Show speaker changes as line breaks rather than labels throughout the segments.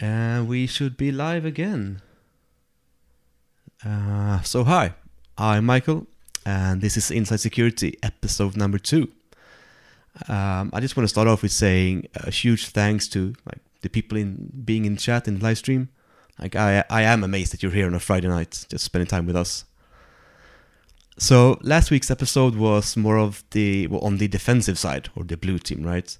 And we should be live again. Uh, so, hi, I'm Michael, and this is Inside Security, episode number two. Um, I just want to start off with saying a huge thanks to like the people in being in chat in the live stream. Like I, I am amazed that you're here on a Friday night, just spending time with us. So last week's episode was more of the well, on the defensive side or the blue team, right?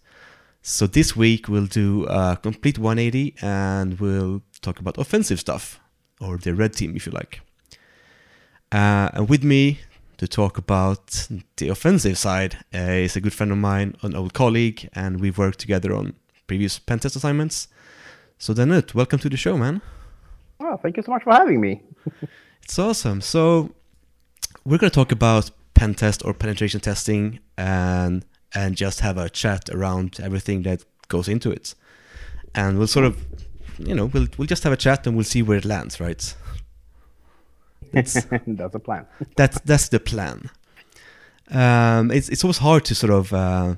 So this week we'll do a complete 180 and we'll talk about offensive stuff or the red team if you like. Uh, and with me to talk about the offensive side uh, is a good friend of mine, an old colleague, and we've worked together on previous pen test assignments. So Danut, welcome to the show, man.
Oh, thank you so much for having me.
it's awesome. So we're going to talk about pen test or penetration testing and and just have a chat around everything that goes into it. And we'll sort of, you know, we'll we'll just have a chat and we'll see where it lands, right?
That's a plan.
that's that's the plan. Um, it's it's always hard to sort of uh,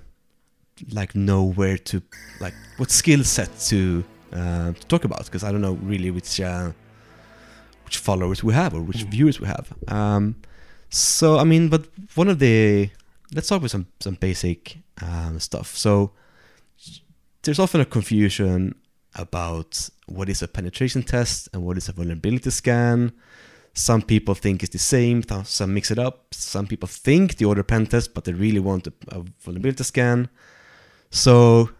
like know where to like what skill set to uh, to talk about because I don't know really which uh, which followers we have or which mm. viewers we have. Um, so I mean, but one of the let's start with some some basic um, stuff. So there's often a confusion about what is a penetration test and what is a vulnerability scan. Some people think it's the same, some mix it up. Some people think the order pen test, but they really want a, a vulnerability scan. So,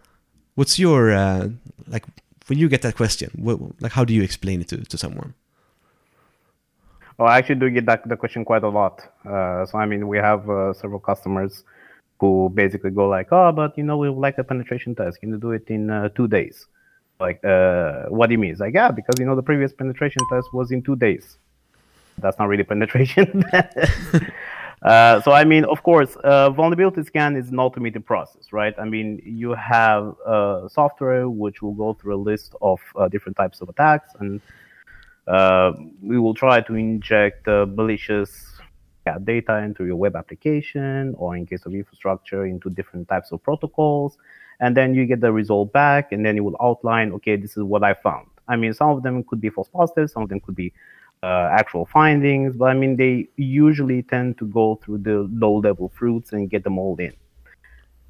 what's your uh, like when you get that question? What, like, how do you explain it to, to someone?
Well, I actually do get that the question quite a lot. Uh, so I mean, we have uh, several customers who basically go like, "Oh, but you know, we would like a penetration test. Can you do it in uh, two days?" Like, uh, what do you mean? It's like, yeah, because you know the previous penetration test was in two days. That's not really penetration. Uh, so I mean, of course, uh, vulnerability scan is an automated process, right? I mean, you have software which will go through a list of different types of attacks and uh, we will try to inject uh, malicious yeah, data into your web application or in case of infrastructure into different types of protocols. And then you get the result back and then it will outline okay this is what i found. I mean some of them could be false positives some of them could be uh, actual findings but i mean they usually tend to go through the low level fruits and get them all in.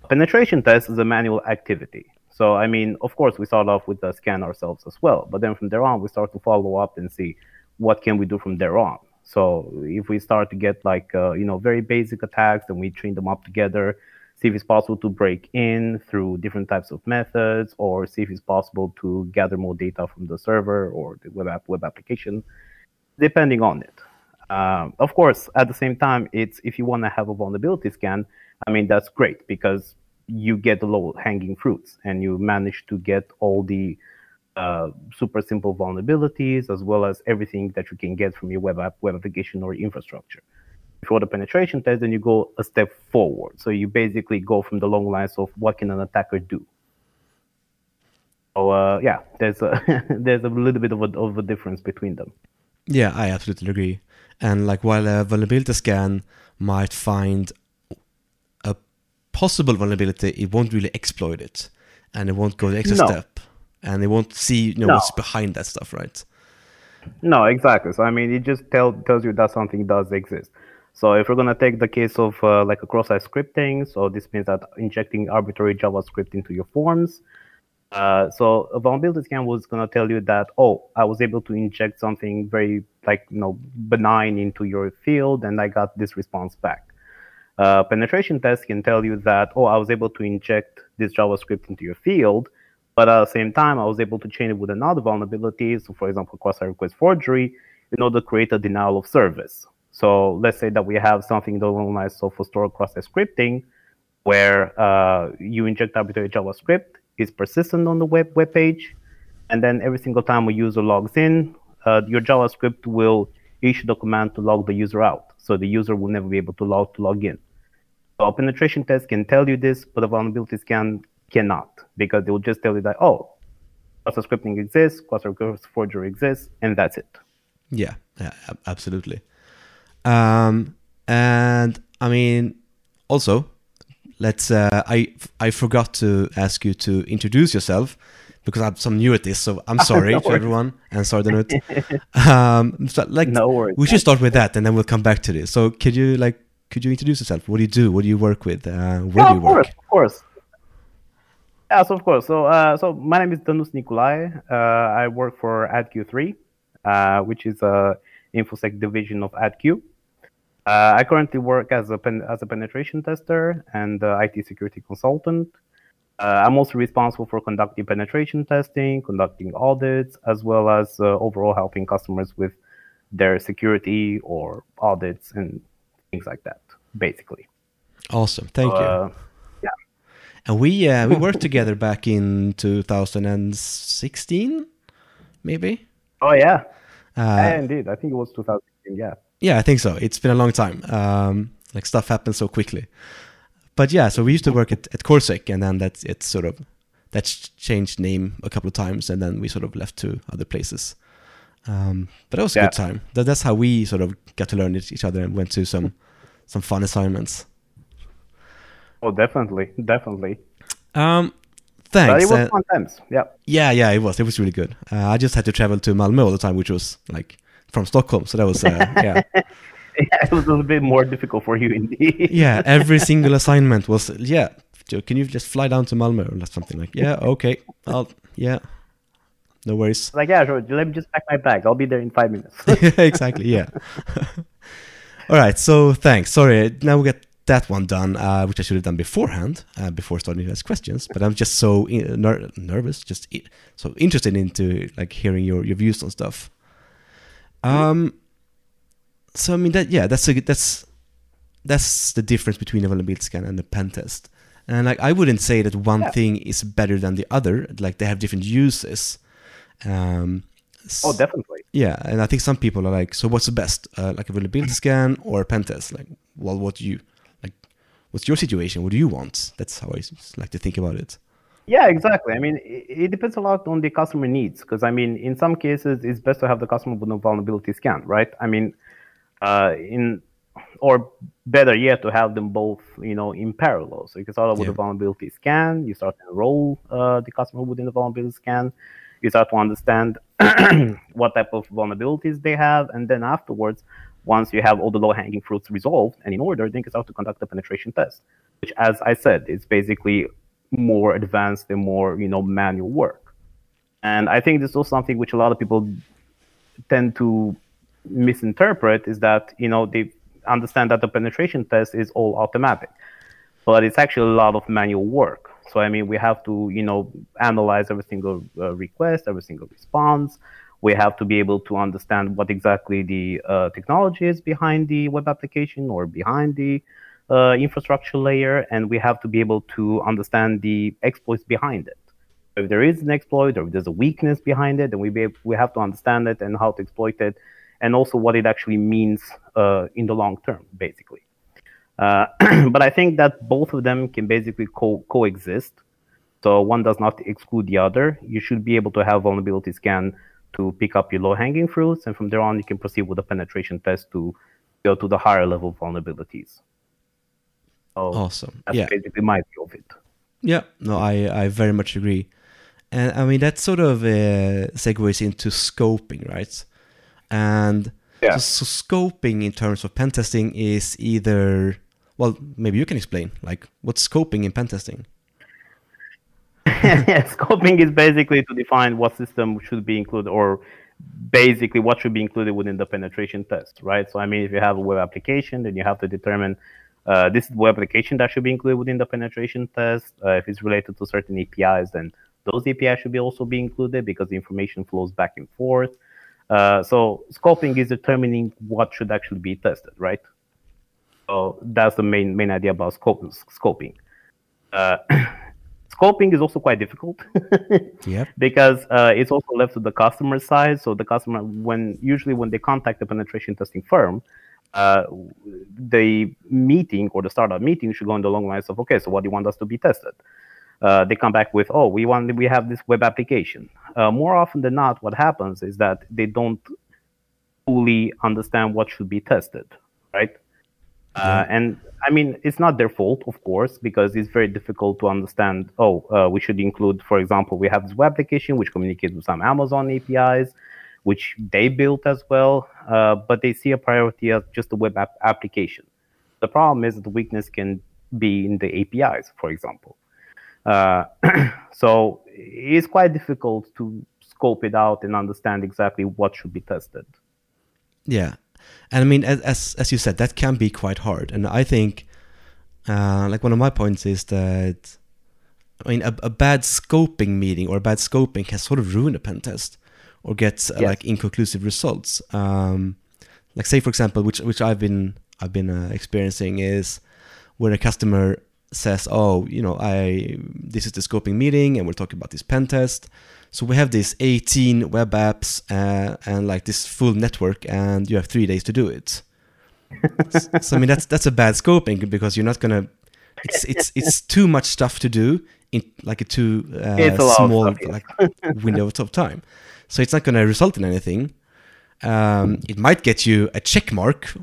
Penetration test is a manual activity so, I mean, of course, we start off with the scan ourselves as well, but then from there on, we start to follow up and see what can we do from there on. So, if we start to get like uh, you know very basic attacks, and we train them up together, see if it's possible to break in through different types of methods, or see if it's possible to gather more data from the server or the web app web application, depending on it. Um, of course, at the same time, it's if you want to have a vulnerability scan, I mean that's great because you get the low hanging fruits and you manage to get all the uh, super simple vulnerabilities as well as everything that you can get from your web app, web application, or infrastructure. For the penetration test, then you go a step forward. So you basically go from the long lines of what can an attacker do. So uh, yeah, there's a there's a little bit of a, of a difference between them.
Yeah, I absolutely agree. And like while a vulnerability scan might find possible vulnerability, it won't really exploit it, and it won't go the extra no. step, and it won't see you know no. what's behind that stuff, right?
No, exactly. So I mean, it just tell, tells you that something does exist. So if we're gonna take the case of uh, like a cross-site scripting, so this means that injecting arbitrary JavaScript into your forms. Uh, so a vulnerability scan was gonna tell you that oh, I was able to inject something very like you know benign into your field, and I got this response back. Uh, penetration test can tell you that, oh, I was able to inject this JavaScript into your field, but at the same time, I was able to chain it with another vulnerability. So, for example, cross-site request forgery in order to create a denial of service. So, let's say that we have something along the lines of store cross-site scripting, where uh, you inject arbitrary JavaScript, it's persistent on the web web page, and then every single time a user logs in, uh, your JavaScript will the command to log the user out so the user will never be able to log to log in. So a penetration test can tell you this, but a vulnerability scan cannot because they will just tell you that oh, cross scripting exists, cross forgery exists, and that's it.
Yeah, yeah, absolutely. Um, and I mean, also, let's. Uh, I I forgot to ask you to introduce yourself because I'm some new at this, so I'm sorry to everyone and sorry Danut. um, so, like,
No worries.
we should start with that, and then we'll come back to this. So, could you like, could you introduce yourself? What do you do? What do you work with? Uh, where
Yeah,
do you
of
work?
course, of course. Yes, of course. So, uh, so my name is Danut Nikolai. Uh, I work for AdQ3, uh, which is a infosec division of AdQ. Uh, I currently work as a pen, as a penetration tester and uh, IT security consultant. Uh, I'm also responsible for conducting penetration testing, conducting audits, as well as uh, overall helping customers with their security or audits and things like that, basically.
Awesome, thank you.
Uh,
And we uh, we worked together back in 2016, maybe.
oh yeah,
Uh,
yeah, indeed. I think it was 2016. Yeah.
Yeah, I think so. It's been a long time. Um, like stuff happens so quickly. But yeah, so we used to work at, at Corsec, and then that's it's sort of that's changed name a couple of times, and then we sort of left to other places. Um, but that was a
Yeah.
good time. That, that's how we sort of got to learn each other and went to some some fun assignments.
Oh, definitely, definitely.
Um,
But
thanks.
it was
uh,
fun times. Yeah.
yeah, yeah, it was. It was really good. Uh, I just had to travel to Malmö all the time, which was like from Stockholm. So that was uh, yeah.
Yeah, it was a little bit more difficult for you indeed.
yeah, every single assignment was yeah. Can you just fly down to Malmö or something like? Yeah, okay, I'll yeah, no worries.
Like, yeah, sure. Let me just pack my bag. I'll be there in five minutes.
exactly, yeah. All right, so thanks. Sorry, now we get that one done, uh, which I should have done beforehand, uh, before starting to ask questions. But I'm just so ner- nervous, just i- so interested into like hearing your, your views on stuff. Um, so I mean that yeah, that's a that's that's the difference between a vulnerability scan and a pen test. And like I wouldn't say that one
Yeah.
thing is better than the other. Like they have different uses. Um,
oh, definitely.
yeah, and I think some people are like, so what's the best, uh, like a vulnerability scan or a pen test? Like, well, what do you like? What's your situation? What do you want? That's how I like to think about it.
Yeah, exactly. I mean, it, it depends a lot on the customer needs because, I mean, in some cases, it's best to have the customer with no vulnerability scan, right? I mean, uh, in or better yet, to have them both, you know, in parallel. So you can start with
Yeah.
a vulnerability scan. You start to enroll uh, the customer within the vulnerability scan. You start to understand what type of vulnerabilities they have, and then afterwards, once you have all the low-hanging fruits resolved and in order, then you can start to conduct the penetration test, which, as I said, is basically more advanced and more, you know, manual work. And I think this is also something which a lot of people tend to misinterpret is that you know they understand that the penetration test is all automatic but it's actually a lot of manual work. So i mean we have to you know analyze every single uh, request every single response. We have to be able to understand what exactly the uh, technology is behind the web application or behind the uh, infrastructure layer and we have to be able to understand the exploits behind it. If there is an exploit or if there's a weakness behind it, then we be, we have to understand it and how to exploit it, and also what it actually means uh, in the long term, basically. Uh, but I think that both of them can basically co- coexist. So one does not exclude the other. You should be able to have vulnerability scan to pick up your low-hanging fruits, and from there on, you can proceed with a penetration test to go to the higher level vulnerabilities. So
Awesome.
that's
Yeah.
basically my view of it.
Yeah, no, I, I very much agree. And I mean, that sort of uh, segues into scoping, right? And
Yeah.
so, so scoping in terms of pen testing is either, well, maybe you can explain, like, what's scoping in pen testing?
yeah, scoping is basically to define what system should be included or basically what should be included within the penetration test, right? So, I mean, if you have a web application, then you have to determine uh, this is the web application that should be included within the penetration test. Uh, if it's related to certain APIs, then those APIs should be also be included because the information flows back and forth. Uh, so, scoping is determining what should actually be tested, right? So that's the main main idea about scope, scoping. Uh, scoping is also quite difficult
Yep.
because uh, it's also left to the customer side. So the customer, when usually when they contact the penetration testing firm, uh, the meeting or the startup meeting should go in the long lines of okay, so what do you want us to be tested? Uh, they come back with oh, we want we have this web application. Uh, more often than not, what happens is that they don't fully understand what should be tested, right? Uh, and I mean, it's not their fault, of course, because it's very difficult to understand. Oh, uh, we should include, for example, we have this web application which communicates with some Amazon APIs, which they built as well, uh, but they see a priority as just a web app application. The problem is that the weakness can be in the APIs, for example. Uh, so it's quite difficult to scope it out and understand exactly what should be tested.
Yeah, and I mean, as as, as you said, that can be quite hard. And I think, uh, like one of my points is that, I mean, a, a, bad scoping meeting or a bad scoping can sort of ruin a pen test or get uh, yes. like inconclusive results. Um, like say, for example, which which I've been I've been uh, experiencing is where a customer says, "Oh, you know, I this is the scoping meeting, and we're talking about this pen test." So we have these 18 web apps uh, and like this full network, and you have three days to do it. so I mean, that's that's a bad scoping because you're not gonna. It's it's it's too much stuff to do in like a too uh, small stuff, like window of time. So it's not gonna result in anything. Um, it might get you a check mark,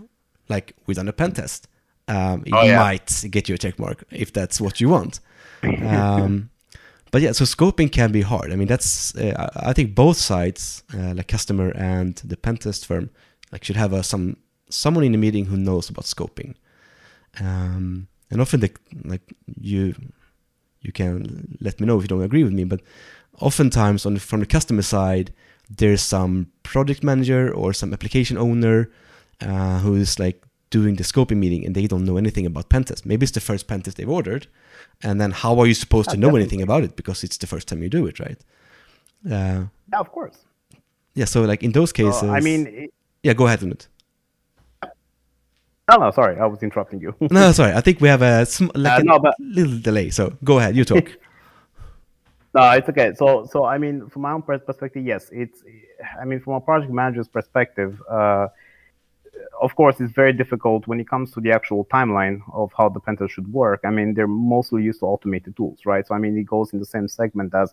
like we've done a pen test. Um, it oh, yeah. might get you a check mark if that's what you want. Um, but yeah, so scoping can be hard. I mean, that's uh, I think both sides, uh, like customer and the pentest firm, like should have a, some someone in the meeting who knows about scoping. Um, and often, the, like you, you can let me know if you don't agree with me. But oftentimes, on the, from the customer side, there's some project manager or some application owner uh, who is like doing the scoping meeting and they don't know anything about pentest. Maybe it's the first pentest they've ordered, and then how are you supposed to know anything about it because it's the first time you do it, right?
Uh, yeah, of course.
Yeah, so like in those cases, uh,
I mean, it,
yeah, go ahead, Unit.
No, no, sorry, I was interrupting you.
no, sorry, I think we have a sm- like uh, no, but, little delay, so go ahead, you talk.
no, it's okay. So, so I mean, from my own perspective, yes, it's. I mean, from a project manager's perspective, uh, of course, it's very difficult when it comes to the actual timeline of how the pentest should work. I mean, they're mostly used to automated tools, right? So, I mean, it goes in the same segment as,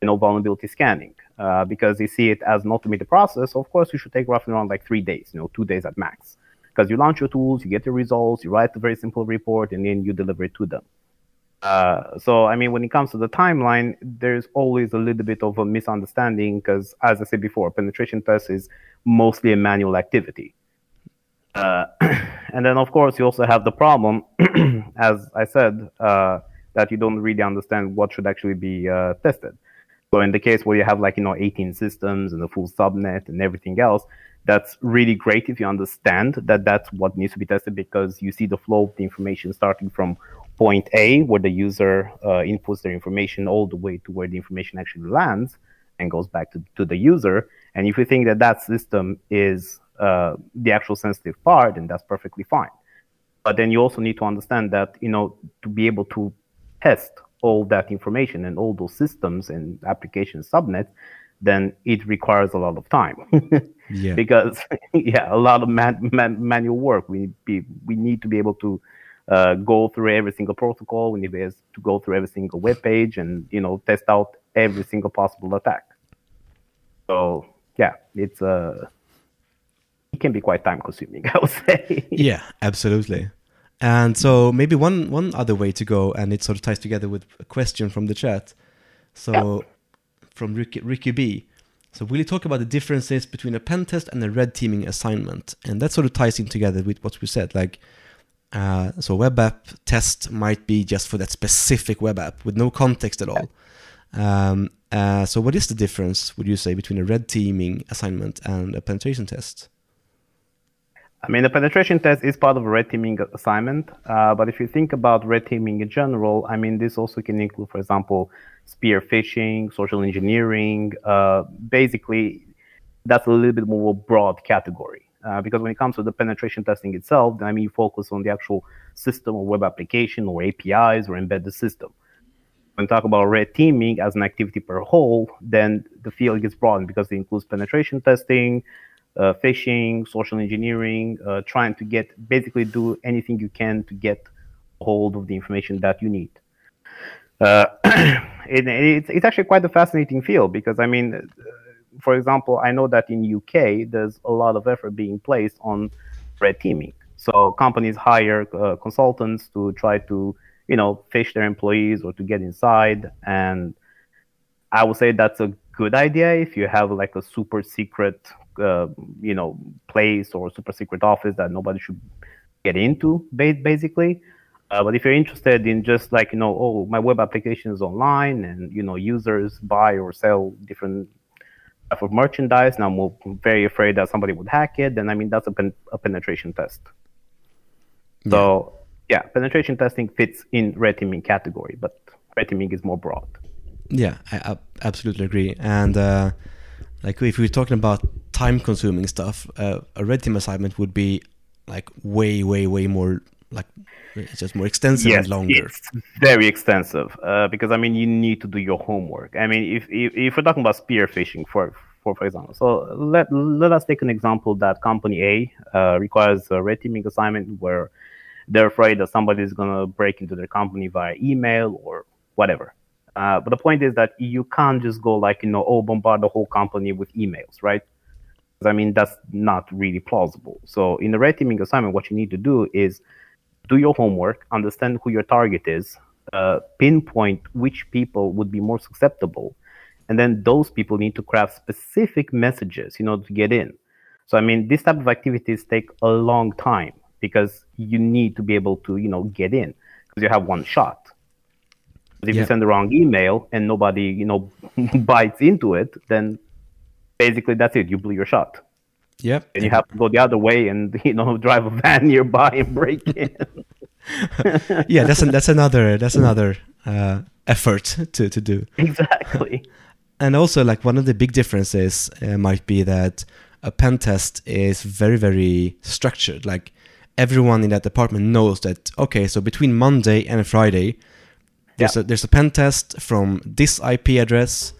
you know, vulnerability scanning, uh, because they see it as an automated process. Of course, you should take roughly around like three days, you know, two days at max, because you launch your tools, you get the results, you write a very simple report, and then you deliver it to them. Uh, so, I mean, when it comes to the timeline, there's always a little bit of a misunderstanding because, as I said before, penetration test is mostly a manual activity. Uh, and then, of course, you also have the problem, as I said, uh, that you don't really understand what should actually be uh, tested. So, in the case where you have like you know 18 systems and a full subnet and everything else, that's really great if you understand that that's what needs to be tested because you see the flow of the information starting from point A, where the user uh, inputs their information, all the way to where the information actually lands and goes back to, to the user. And if you think that that system is uh, the actual sensitive part, and that's perfectly fine. But then you also need to understand that you know to be able to test all that information and all those systems and application subnets, then it requires a lot of time. yeah. Because yeah, a lot of man, man, manual work. We be we need to be able to uh, go through every single protocol. We need to go through every single web page and you know test out every single possible attack. So yeah, it's a uh, it can be quite time consuming, I would say.
yeah, absolutely. And so maybe one one other way to go, and it sort of ties together with a question from the chat. So yeah. from Ricky, Ricky B. So will you talk about the differences between a pen test and a red teaming assignment? And that sort of ties in together with what we said. Like, uh, so web app test might be just for that specific web app with no context at all. Um, uh, so what is the difference, would you say, between a red teaming assignment and a penetration test?
I mean, the penetration test is part of a red teaming assignment, uh, but if you think about red teaming in general, I mean, this also can include, for example, spear phishing, social engineering. Uh, basically, that's a little bit more broad category. Uh, because when it comes to the penetration testing itself, I mean, you focus on the actual system or web application or APIs or embedded system. When talk about red teaming as an activity per whole, then the field gets broadened because it includes penetration testing, uh, phishing, social engineering, uh, trying to get basically do anything you can to get hold of the information that you need. Uh, it, it's, it's actually quite a fascinating field because I mean, for example, I know that in UK there's a lot of effort being placed on red teaming. So companies hire uh, consultants to try to, you know, phish their employees or to get inside. And I would say that's a good idea if you have like a super secret, uh, you know, place or super secret office that nobody should get into, basically. Uh, but if you're interested in just like you know, oh, my web application is online, and you know, users buy or sell different type of merchandise, and I'm very afraid that somebody would hack it, then I mean that's a, pen- a penetration test. Yeah. So yeah, penetration testing fits in red teaming category, but red teaming is more broad.
Yeah, I, I absolutely agree. And uh, like if we're talking about time-consuming stuff, uh, a red team assignment would be like way, way, way more like it's just more extensive yes, and longer.
It's very extensive uh, because I mean you need to do your homework. I mean if if, if we're talking about spear phishing for for for example, so let let us take an example that company A uh, requires a red teaming assignment where they're afraid that somebody is going to break into their company via email or whatever. Uh, but the point is that you can't just go like you know oh bombard the whole company with emails, right? I mean that's not really plausible. So in the red teaming assignment, what you need to do is do your homework, understand who your target is, uh, pinpoint which people would be more susceptible, and then those people need to craft specific messages, you know, to get in. So I mean, this type of activities take a long time because you need to be able to, you know, get in because you have one shot. But if yeah. you send the wrong email and nobody, you know, bites into it, then basically that's it. You blew your shot.
Yep.
And you have to go the other way and you know drive a van nearby and break in.
yeah, that's an, that's another that's another uh, effort to to do.
Exactly.
And also, like one of the big differences uh, might be that a pen test is very very structured. Like everyone in that department knows that okay, so between Monday and Friday, there's a there's a pen test from this IP address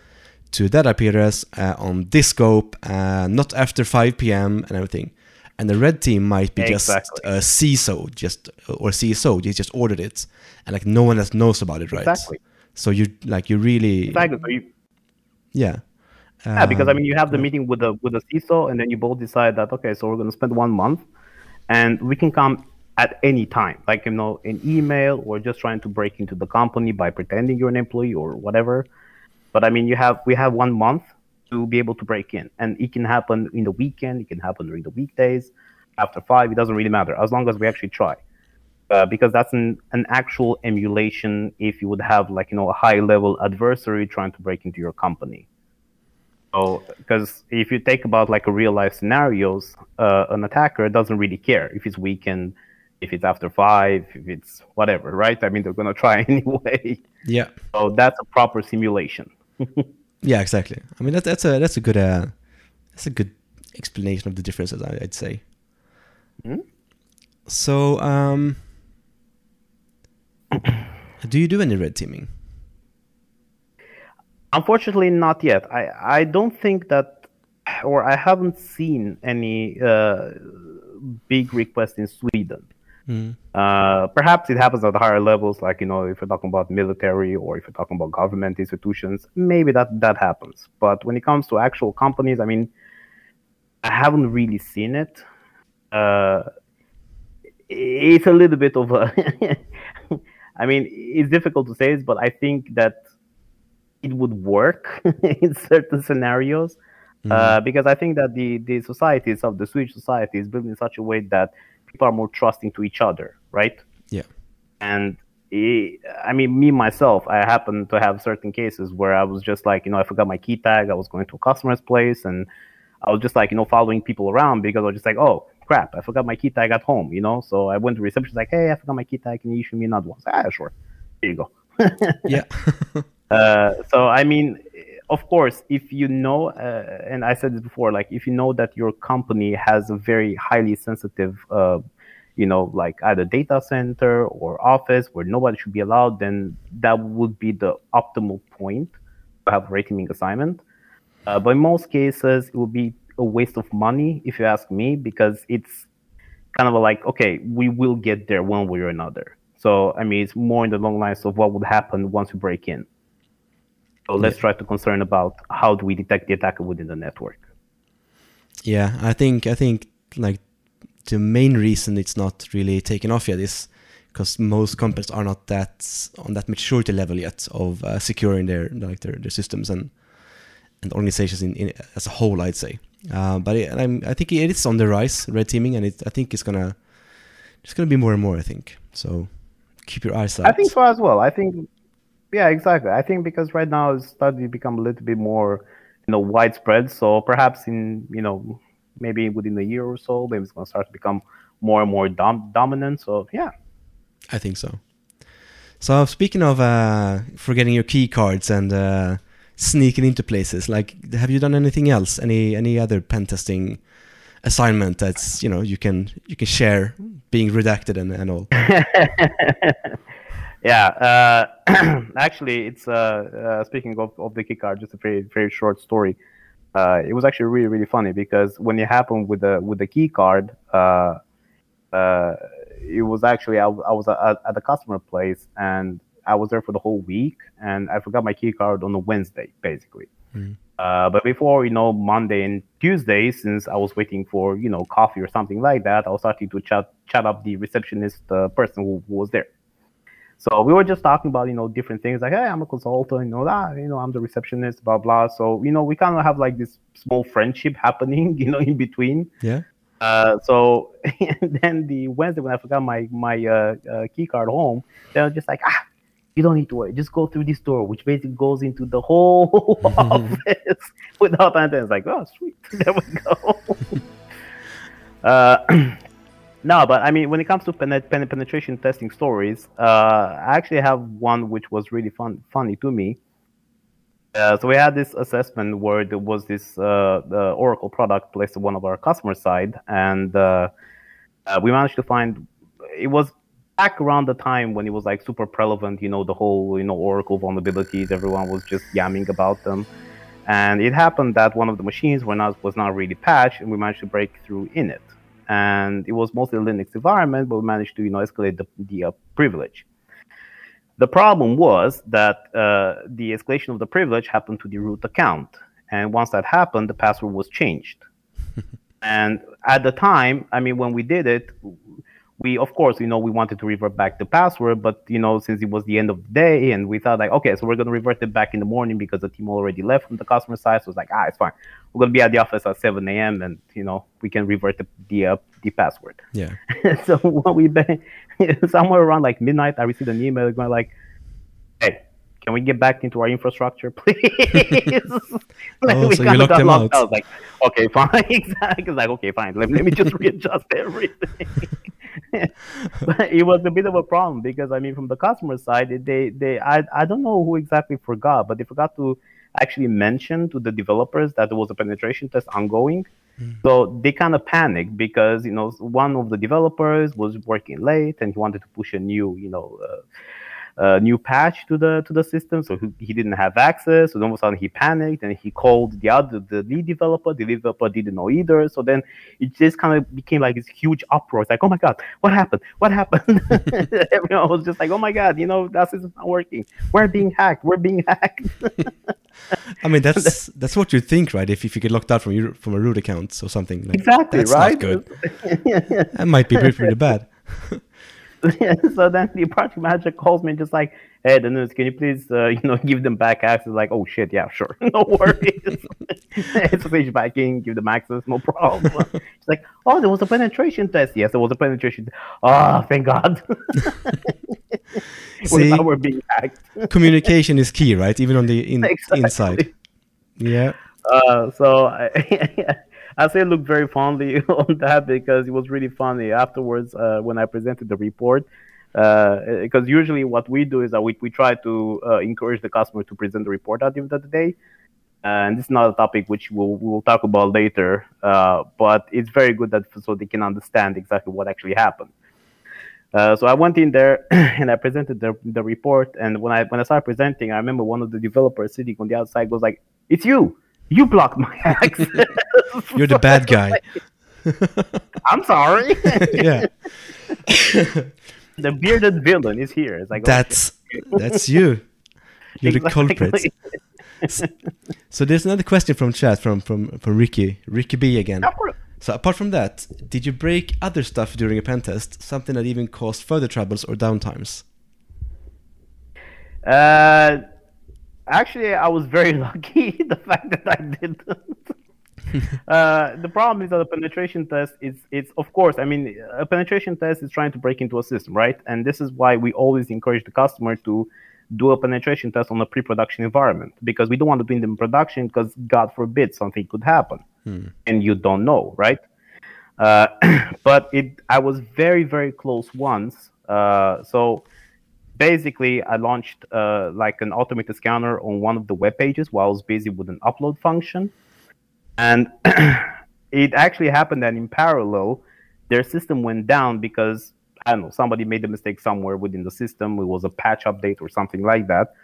to that IP address uh, on this scope, uh, not after 5 p.m. and everything. And the red team might be exactly. just a CISO, just or CISO. They just ordered it, and like no one else knows about it, right?
Exactly.
So you like you really
exactly. So you,
yeah.
Um, yeah, because I mean, you have the meeting with the with the CISO, and then you both decide that okay, so we're going to spend one month, and we can come at any time, like you know, in email or just trying to break into the company by pretending you're an employee or whatever. But I mean, you have we have one month to be able to break in, and it can happen in the weekend, it can happen during the weekdays, after five. It doesn't really matter as long as we actually try, uh, because that's an an actual emulation. If you would have like you know a high level adversary trying to break into your company. So, because if you think about like a real life scenarios, uh, an attacker doesn't really care if it's weekend, if it's after five, if it's whatever, right? I mean, they're gonna try anyway.
Yeah.
So that's a proper simulation.
yeah, exactly. I mean, that's that's a that's a good uh, that's a good explanation of the differences. I, would say. Mm-hmm. So, um, do you do any red teaming?
Unfortunately, not yet. I I don't think that, or I haven't seen any uh, big request in Sweden. Mm. Uh, perhaps it happens at higher levels, like you know, if you're talking about military or if you're talking about government institutions, maybe that that happens. But when it comes to actual companies, I mean, I haven't really seen it. Uh, it's a little bit of a. I mean, it's difficult to say this, but I think that it would work in certain scenarios. Mm. Uh, because I think that the, the societies of the Swedish society is built in such a way that people are more trusting to each other, right?
Yeah.
And it, I mean, me myself, I happen to have certain cases where I was just like, you know, I forgot my key tag. I was going to a customer's place, and I was just like, you know, following people around because I was just like, oh crap, I forgot my key tag at home, you know. So I went to reception, like, hey, I forgot my key tag. Can you issue me another one? Ah, sure. Here you go.
yeah.
uh, so I mean, of course, if you know, uh, and I said this before, like if you know that your company has a very highly sensitive, uh, you know, like either data center or office where nobody should be allowed, then that would be the optimal point to have a red teaming assignment. Uh, but in most cases, it would be a waste of money, if you ask me, because it's kind of like, okay, we will get there one way or another. So, I mean, it's more in the long lines of what would happen once we break in. So let's yeah. try to concern about how do we detect the attacker within the network.
Yeah, I think I think like the main reason it's not really taken off yet is because most companies are not that on that maturity level yet of uh, securing their like their, their systems and and organizations in, in as a whole, I'd say. Uh, but it, I'm, I think it is on the rise, red teaming, and it, I think it's gonna it's gonna be more and more. I think so. Keep your eyes out.
I think so as well. I think, yeah, exactly. I think because right now it's starting to become a little bit more, you know, widespread. So perhaps in you know maybe within a year or so, maybe it's gonna start to become more and more dom- dominant. So yeah,
I think so. So speaking of uh, forgetting your key cards and uh, sneaking into places, like have you done anything else? Any any other pen testing assignment that's you know you can you can share being redacted and, and all?
yeah, uh, actually, it's uh, uh, speaking of, of the key card, just a very very short story. Uh, it was actually really really funny because when it happened with the with the key card uh, uh, it was actually I, I was at, at the customer place and I was there for the whole week and I forgot my key card on a Wednesday basically. Mm. Uh, but before you know Monday and Tuesday, since I was waiting for you know coffee or something like that, I was starting to chat chat up the receptionist uh, person who, who, was there. So we were just talking about you know different things like hey I'm a consultant you know that you know I'm the receptionist blah blah. So you know we kind of have like this small friendship happening you know in between.
Yeah.
Uh, so then the Wednesday when I forgot my my uh, uh, key card home, they were just like, ah, you don't need to worry, just go through this door, which basically goes into the whole office without anything. It's like, oh, sweet, there we go. no, but I mean, when it comes to pen- pen- penetration testing stories, uh, I actually have one which was really fun, funny to me. Uh, so we had this assessment where there was this uh, Oracle product placed on one of our customer side, and uh, uh, we managed to find it was back around the time when it was like super prevalent. You know, the whole you know Oracle vulnerabilities. Everyone was just yamming about them, and it happened that one of the machines were not was not really patched, and we managed to break through in it. And it was mostly a Linux environment, but we managed to you know escalate the the uh, privilege. The problem was that uh, the escalation of the privilege happened to the root account. And once that happened, the password was changed. and at the time, I mean, when we did it, we of course you know we wanted to revert back the password but you know since it was the end of the day and we thought like okay so we're going to revert it back in the morning because the team already left from the customer side. So it's like ah it's fine. We're going to be at the office at 7 a.m and you know we can revert the the, uh, the password.
Yeah.
So what we been somewhere around like midnight i received an email going like can we get back into our infrastructure, please?
like, oh, we so you locked them out.
I was like, okay, fine. exactly. Like, okay, fine. Let, let me just readjust everything. but it was a bit of a problem because I mean, from the customer side, they they I I don't know who exactly forgot, but they forgot to actually mention to the developers that there was a penetration test ongoing. Mm. So they kind of panicked because you know one of the developers was working late and he wanted to push a new you know. Uh, a new patch to the to the system, so he, he didn't have access. So then all of a sudden he panicked and he called the other the lead developer. The lead developer didn't know either. So then it just kind of became like this huge uproar. It's like, oh my god, what happened? What happened? Everyone was just like, oh my god, you know that system's not working. We're being hacked. We're being hacked.
I mean, that's that's what you think, right? If, if you get locked out from your from a root account or something, like,
exactly,
that's
right?
Not good. that might be pretty, pretty bad.
so then the project manager calls me and just like, hey, Dennis, can you please, uh, you know, give them back access? Like, oh shit, yeah, sure, no worries. it's switch back in, give them access, no problem. It's like, oh, there was a penetration test. Yes, there was a penetration. Oh, thank God.
See,
now we're being hacked.
communication is key, right? Even on the in, exactly. inside. Yeah.
Uh, so I, I say look very fondly on that because it was really funny afterwards uh, when I presented the report. Because uh, usually what we do is that we, we try to uh, encourage the customer to present the report at the end of the day. And this is not a topic which we'll, we'll talk about later, uh, but it's very good that so they can understand exactly what actually happened. Uh, so I went in there and I presented the, the report. And when I when I started presenting, I remember one of the developers sitting on the outside goes like, "It's you! You blocked my access.
You're the bad guy.
I'm sorry.
yeah.
the bearded villain is here. It's like
that's that's you. You're exactly. the culprit. so there's another question from chat from from from Ricky Ricky B again. So apart from that, did you break other stuff during a pen test? Something that even caused further troubles or downtimes?
Uh, actually, I was very lucky. the fact that I didn't. uh, the problem is that a penetration test is it's of course I mean a penetration test is trying to break into a system, right? And this is why we always encourage the customer to do a penetration test on a pre-production environment because we don't want to do it in production because God forbid something could happen
Hmm.
and you don't know, right? Uh, but it I was very very close once. Uh, so basically, I launched uh, like an automated scanner on one of the web pages while I was busy with an upload function, and it actually happened that in parallel, their system went down because I don't know somebody made a mistake somewhere within the system. It was a patch update or something like that,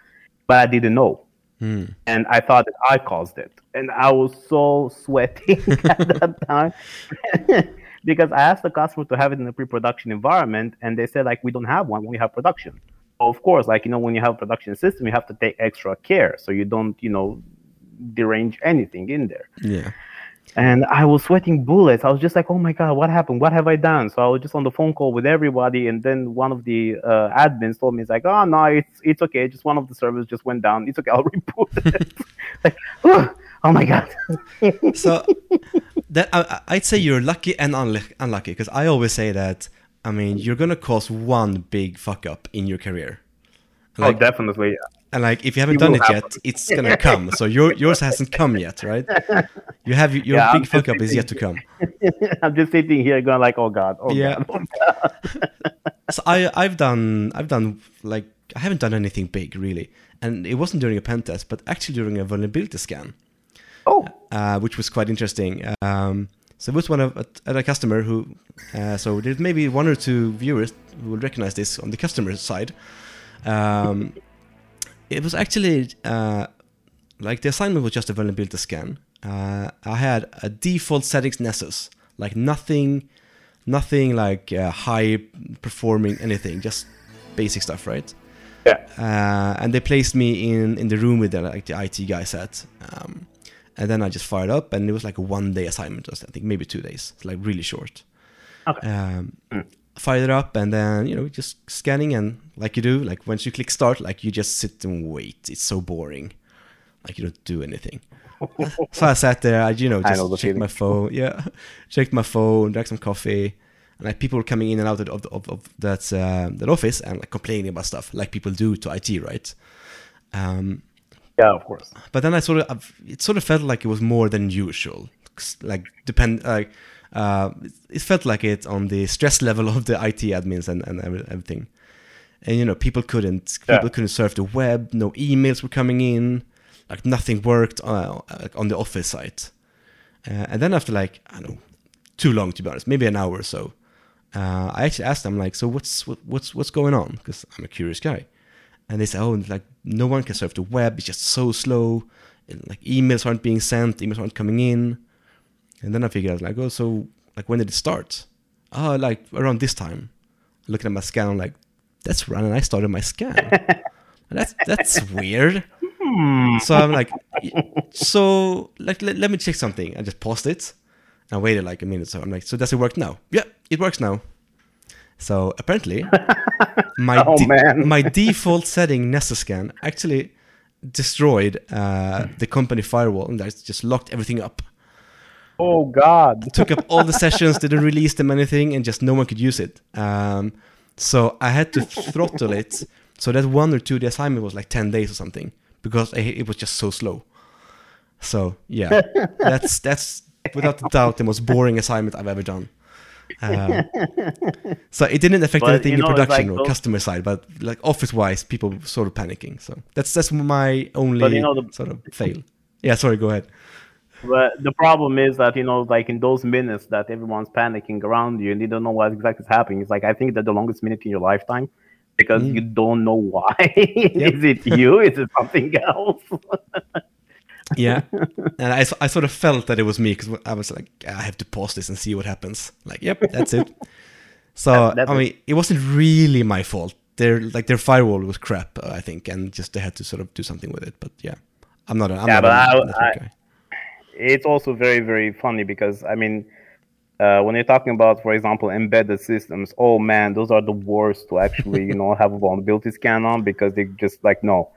but I didn't know
Hmm.
and I thought that I caused it. And I was so sweating at that time because I asked the customer to have it in a pre-production environment, and they said like we don't have one, we have production. Of course, like you know, when you have a production system, you have to take extra care so you don't you know derange anything in there.
Yeah.
And I was sweating bullets. I was just like, oh my God, what happened? What have I done? So I was just on the phone call with everybody. And then one of the uh, admins told me, it's like, oh, no, it's, it's okay. Just one of the servers just went down. It's okay. I'll reboot it. like, oh, oh my God.
So that I, I'd say you're lucky and unlucky because I always say that I mean you're gonna cause one big fuck up in your career. Like,
oh, definitely.
and like if you haven't
It
done it yet, it's gonna come. So your yours hasn't come yet, right? You have your
Yeah,
big fuck up is yet to come.
I'm just sitting here going like, oh God. Oh
Yeah.
God.
So I I've done I've done like I haven't done anything big really, and it wasn't during a pen test, but actually during a vulnerability scan.
Oh,
uh, which was quite interesting. Um, so it was one of a, a customer who, uh, so there's maybe one or two viewers who will recognize this on the customer side. Um, it was actually uh, like the assignment was just a vulnerability scan. Uh, I had a default settings Nessus, like nothing, nothing like uh, high performing anything, just basic stuff, right?
yeah.
uh, and they placed me in in the room with the, like the IT guy sat. Um, and then I just fired up, and it was like a one day assignment, or I think maybe two days, it's like really short.
Okay.
Um,
Mm.
Fired it up, and then you know just scanning, and like you do, like once you click start, like you just sit and wait. It's so boring, like you don't do anything. so I sat there, I you know
I
just
know the
checked my phone, yeah, checked my phone, drank some coffee, and like people were coming in and out of of, of, of that uh, that office and like complaining about stuff, like people do to IT, right? Um,
Yeah, of course.
but then I sort of it sort of felt like it was more than usual. Like depend like uh, it- felt like it on the stress level of the IT admins and, and everything. And you know, people couldn't
Yeah.
people couldn't surf the web. No emails were coming in. Like nothing worked uh, on the office site. Uh, and then after like I don't know, too long to be honest, maybe an hour or so. Uh, I actually asked them like, so what's what, what's what's going on? Because I'm a curious guy. And they said, oh, like no one can surf the web. It's just so slow. And, like emails aren't being sent. Emails aren't coming in. And then I figured out like, oh, so like when did it start? Oh, like around this time. Looking at my scan, I'm like, that's. And I started my scan. That's that's weird. Hmm. So I'm like, so like let, let me check something. I just paused it. And I waited like a minute. So I'm like, so does it work now? Yeah, it works now. So apparently, my
Oh, man.
my default setting Nessus scan actually destroyed uh, the company firewall and that's just locked everything up.
Oh God.
Took up all the sessions, didn't release them anything, and just no one could use it. Um, so I had to throttle it. So that one or two, the assignment was like ten days or something because it was just so slow. So yeah, that's that's without a doubt the most boring assignment I've ever done. Um, so it didn't affect
But,
anything
you know,
in production
like
or
those-
customer side, but like office wise, people were sort of panicking. So that's that's my only
But, you know, the-
sort of fail. Yeah, sorry, go ahead.
But the problem is that you know, like in those minutes that everyone's panicking around you and you don't know what exactly is happening. It's like I think that the longest minute in your lifetime because
Mm.
you don't know why. is it you? Is it something else?
Yeah, and I, I sort of felt that it was me because I was like, I have to pause this and see what happens. Like, yep, that's it. So
That- that's
I mean, it wasn't really my fault. Their like their firewall was crap, uh, I think, and just they had to sort of do something with it. But yeah, I'm not. A, I'm
Yeah,
not
but
a
I-
network
I- it's also very very funny because I mean, uh, when you're talking about, for example, embedded systems, oh man, those are the worst to actually, you know, have a vulnerability scan on because they just like no.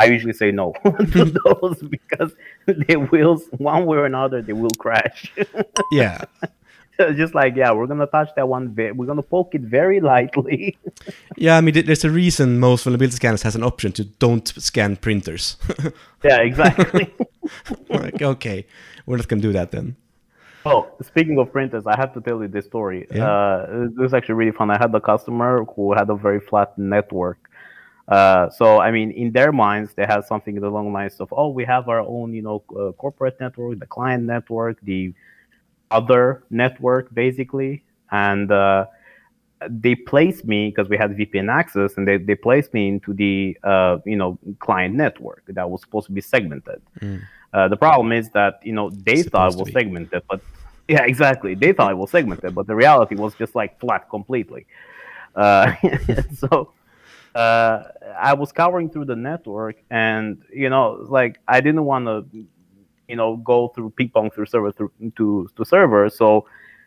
I usually say no to those because they will, one way or another, they will crash.
yeah.
just like yeah, we're gonna touch that one. Ve- we're gonna poke it very lightly.
yeah, I mean, there's a reason most vulnerability scanners has an option to don't scan printers.
yeah, exactly.
like okay, we're not gonna do that then.
Oh, speaking of printers, I have to tell you this story. Yeah. Uh, this is actually really fun. I had a customer who had a very flat network. Uh, so, I mean, in their minds, they have something along the lines of, oh, we have our own, you know, uh, corporate network, the client network, the other network, basically. And uh, they placed me because we had VPN access, and they, they placed me into the, uh, you know, client network that was supposed to be segmented. Mm. Uh, the problem is that you know they thought it was segmented, but yeah, exactly. They thought it was segmented, but the reality was just like flat completely. Uh, so uh, I was covering through the network, and you know, like I didn't want to, you know, go through ping pong through server through to to server. So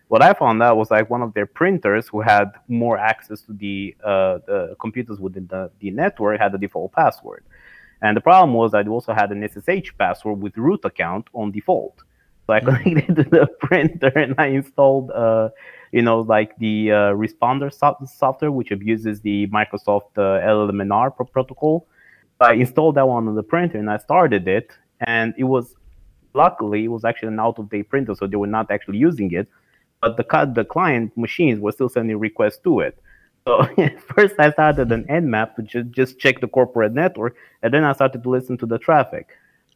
what I found out was like one of their printers who had more access to the uh, the computers within the, the network had the default password. And the problem was I also had an SSH password with root account on default. So I connected to the printer and I installed, uh, you know, like the uh, responder so- software, which abuses the Microsoft uh, pro- protocol. I installed that one on the printer and I started it. And it was, luckily, it was actually an out of date printer, so they were not actually using it. But the, the client machines were still sending requests to it. So first I started an Nmap to just, just check the corporate network, and then I started to listen to the traffic.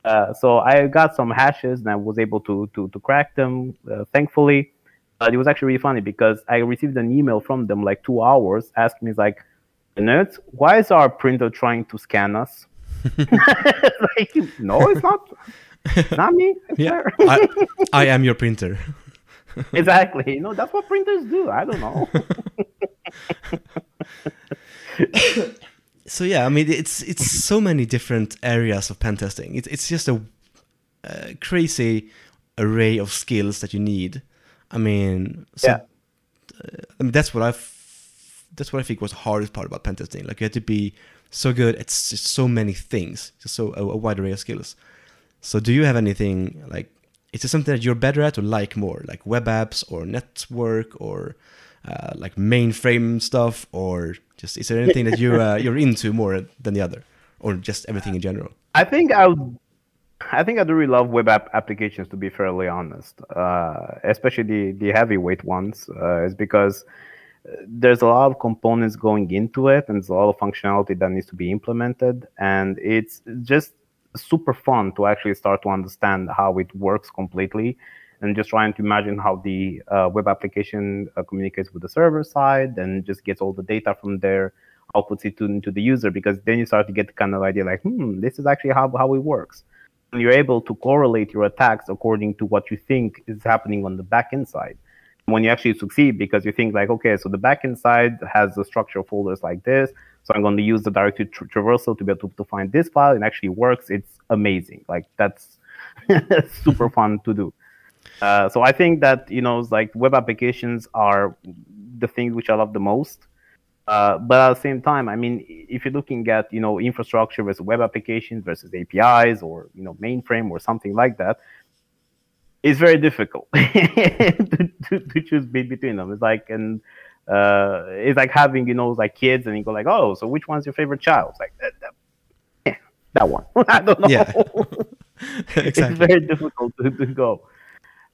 Uh, so I got some hashes and I was able to to, to crack them, uh, thankfully. But it was actually really funny because I received an email from them like two hours asking me like, nerds, why is our printer trying to scan us? like, no, it's not. It's not me. It's
yeah, I, I am your printer.
exactly. You know, that's what printers do. I don't know.
so yeah, I mean, it's it's so many different areas of pen testing. It's it's just a, a crazy array of skills that you need. I mean, so, yeah. Uh, I mean, that's what I've that's what I think was the hardest part about pentesting. Like you had to be so good at just so many things, just so a, a wide array of skills. So do you have anything like? Is it something that you're better at or like more, like web apps or network or uh, like mainframe stuff, or just is there anything that you uh, you're into more than the other, or just everything in general?
I think I would. I think I do really love web app applications. To be fairly honest, uh, especially the the heavyweight ones, uh, is because uh, there's a lot of components going into it, and there's a lot of functionality that needs to be implemented, and it's just super fun to actually start to understand how it works completely and just trying to imagine how the uh, web application uh, communicates with the server side and just gets all the data from there, outputs it to, into the user, because then you start to get the kind of idea like, hmm, this is actually how, how it works. You're able to correlate your attacks according to what you think is happening on the backend side. When you actually succeed, because you think like, okay, so the backend side has a structure of folders like this, so I'm going to use the directory tra- traversal to be able to, to find this file. It actually works. It's amazing. Like that's super fun to do. Uh, so I think that you know, like web applications are the things which I love the most. Uh, but at the same time, I mean, if you're looking at you know infrastructure versus web applications versus APIs or you know mainframe or something like that, it's very difficult to, to, to, choose between them. It's like and uh, it's like having you know like kids and you go like, oh, so which one's your favorite child? It's like that, that, yeah, that one. I don't know. Yeah. exactly. It's very difficult to, to go.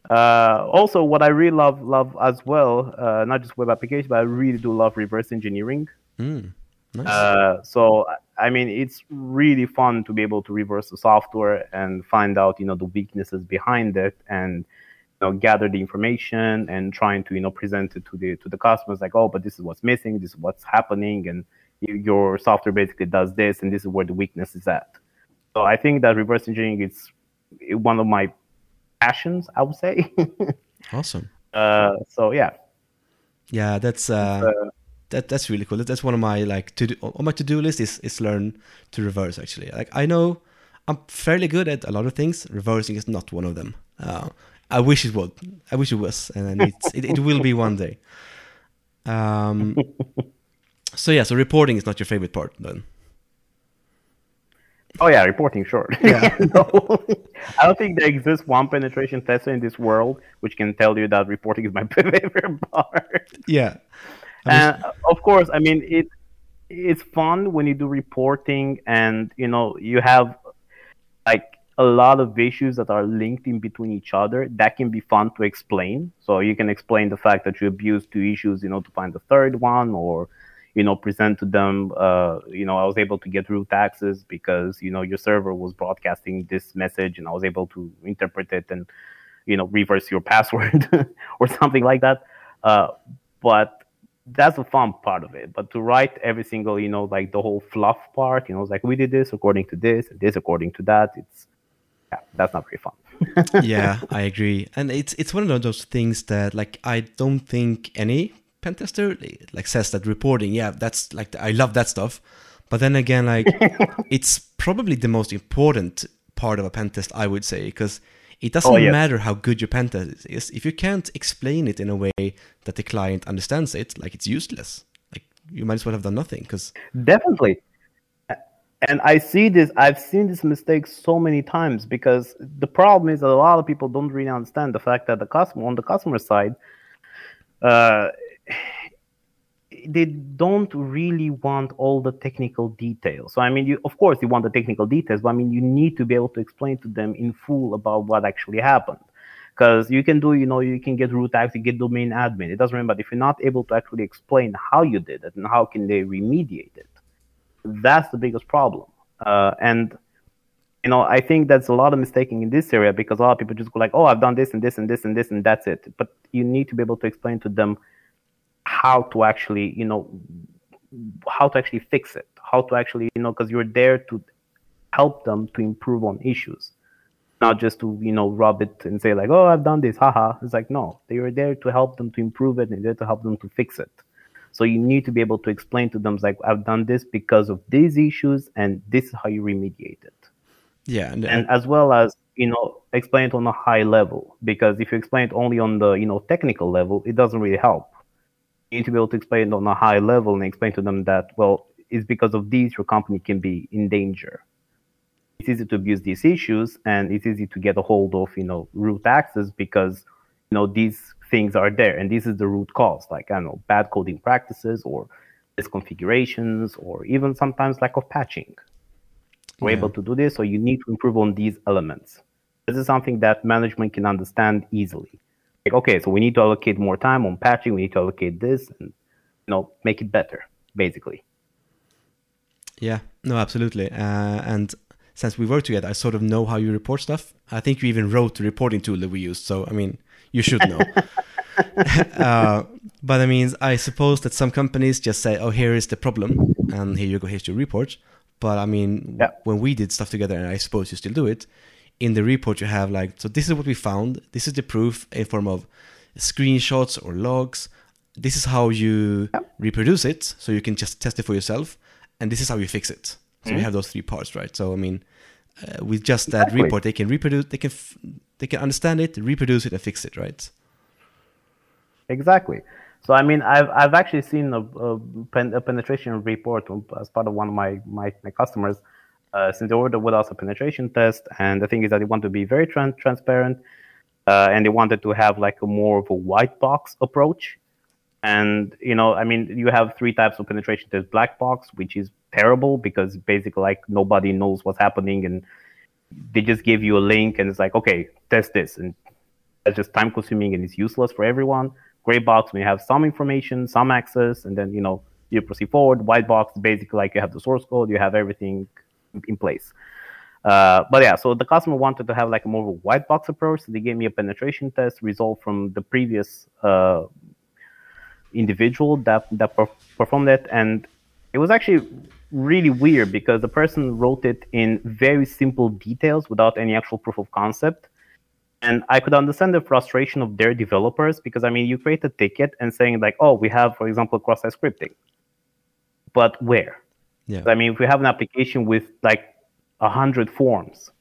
Uh, also, what I really love love as well, uh, not just web application, but I really do love reverse engineering. Mm, nice. uh, so, I mean, it's really fun to be able to reverse the software and find out, you know, the weaknesses behind it, and you know, gather the information and trying to, you know, present it to the to the customers, like, oh, but this is what's missing, this is what's happening, and your software basically does this, and this is where the weakness is at. So, I think that reverse engineering is one of my passions, I would say.
awesome.
Uh, so yeah.
Yeah, that's uh, uh, that that's really cool. That's one of my like to do, on my to do list is is learn to reverse. Actually, like I know I'm fairly good at a lot of things. Reversing is not one of them. Uh, I wish it would. I wish it was, and it's, it, it will be one day. Um, so yeah, so reporting is not your favorite part then.
Oh yeah, reporting, sure.
Yeah.
no, I don't think there exists one penetration tester in this world which can tell you that reporting is my favorite part.
Yeah.
And uh, of course, I mean it. It's fun when you do reporting, and you know you have like a lot of issues that are linked in between each other. That can be fun to explain. So you can explain the fact that you abuse two issues, you know, to find the third one, or you know, present to them. Uh, you know, I was able to get root access because you know your server was broadcasting this message, and I was able to interpret it and you know reverse your password or something like that. Uh, but that's the fun part of it. But to write every single, you know, like the whole fluff part, you know, it's like we did this according to this, and this according to that. It's yeah, that's not very fun.
yeah, I agree, and it's it's one of those things that like I don't think any pen tester like says that reporting. Yeah, that's like I love that stuff, but then again, like it's probably the most important part of a pen test, I would say, because it doesn't
Oh,
matter how good your pen test is if you can't explain it in a way that the client understands it, like it's useless. Like you might as well have done nothing because
Definitely. And I see this, I've seen this mistake so many times because the problem is that a lot of people don't really understand the fact that the customer, on the customer side, uh, they don't really want all the technical details. So, I mean, you, of course, you want the technical details, but I mean, you need to be able to explain to them in full about what actually happened. Because you can do, you know, you can get root access, you get domain admin. It doesn't matter, but if you're not able to actually explain how you did it and how can they remediate it, that's the biggest problem. Uh, and you know, I think that's a lot of mistaking in this area because a lot of people just go like, "Oh, I've done this and this and this and this and that's it." But you need to be able to explain to them how to actually, you know, how to actually fix it, how to actually, you know, because you're there to help them to improve on issues, not just to, you know, rub it and say like, "Oh, I've done this, haha." It's like no, they are there to help them to improve it and there to help them to fix it. So you need to be able to explain to them like, "I've done this because of these issues, and this is how you remediate it."
yeah, and,
and as well as you know explain it on a high level because if you explain it only on the you know technical level it doesn't really help need to be able to explain it on a high level and explain to them that well it's because of these your company can be in danger it's easy to abuse these issues and it's easy to get a hold of you know root access because you know these things are there and this is the root cause like i don't know bad coding practices or misconfigurations or even sometimes lack of patching we're
Yeah.
able to do this, so you need to improve on these elements. This is something that management can understand easily. Like, okay, so we need to allocate more time on patching. We need to allocate this, and you know, make it better, basically.
Yeah, no, absolutely. Uh, and since we work together, I sort of know how you report stuff. I think you even wrote the reporting tool that we used. So, I mean, you should know. uh, but I mean, I suppose that some companies just say, oh, here is the problem, and here you go, here's your report. But I mean,
Yeah.
when we did stuff together, and I suppose you still do it, in the report you have like, so this is what we found, this is the proof in form of screenshots or logs. This is how you reproduce it, so you can just test it for yourself, and this is how you fix it. So we have those three parts, right? So I mean, uh, with just that
Exactly.
report, they can reproduce, they can, f- they can understand it, reproduce it, and fix it, right?
Exactly. So I mean, I've I've actually seen a, a, pen, a penetration report as part of one of my my, my customers. Uh, since they ordered with us a penetration test, and the thing is that they want to be very tran- transparent, uh, and they wanted to have like a more of a white box approach. And you know, I mean, you have three types of penetration. There's black box, which is terrible because basically like nobody knows what's happening, and they just give you a link, and it's like, okay, test this, and it's just time consuming and it's useless for everyone. Gray box when you have some information, some access, and then you know you proceed forward. White box basically like you have the source code, you have everything in place. Uh, but yeah, so the customer wanted to have like a more of a white box approach. So they gave me a penetration test result from the previous uh, individual that that per- performed it, and it was actually really weird because the person wrote it in very simple details without any actual proof of concept. And I could understand the frustration of their developers because I mean, you create a ticket and saying like, "Oh, we have, for example, cross-site scripting," but where?
Yeah.
I mean, if we have an application with like a hundred forms,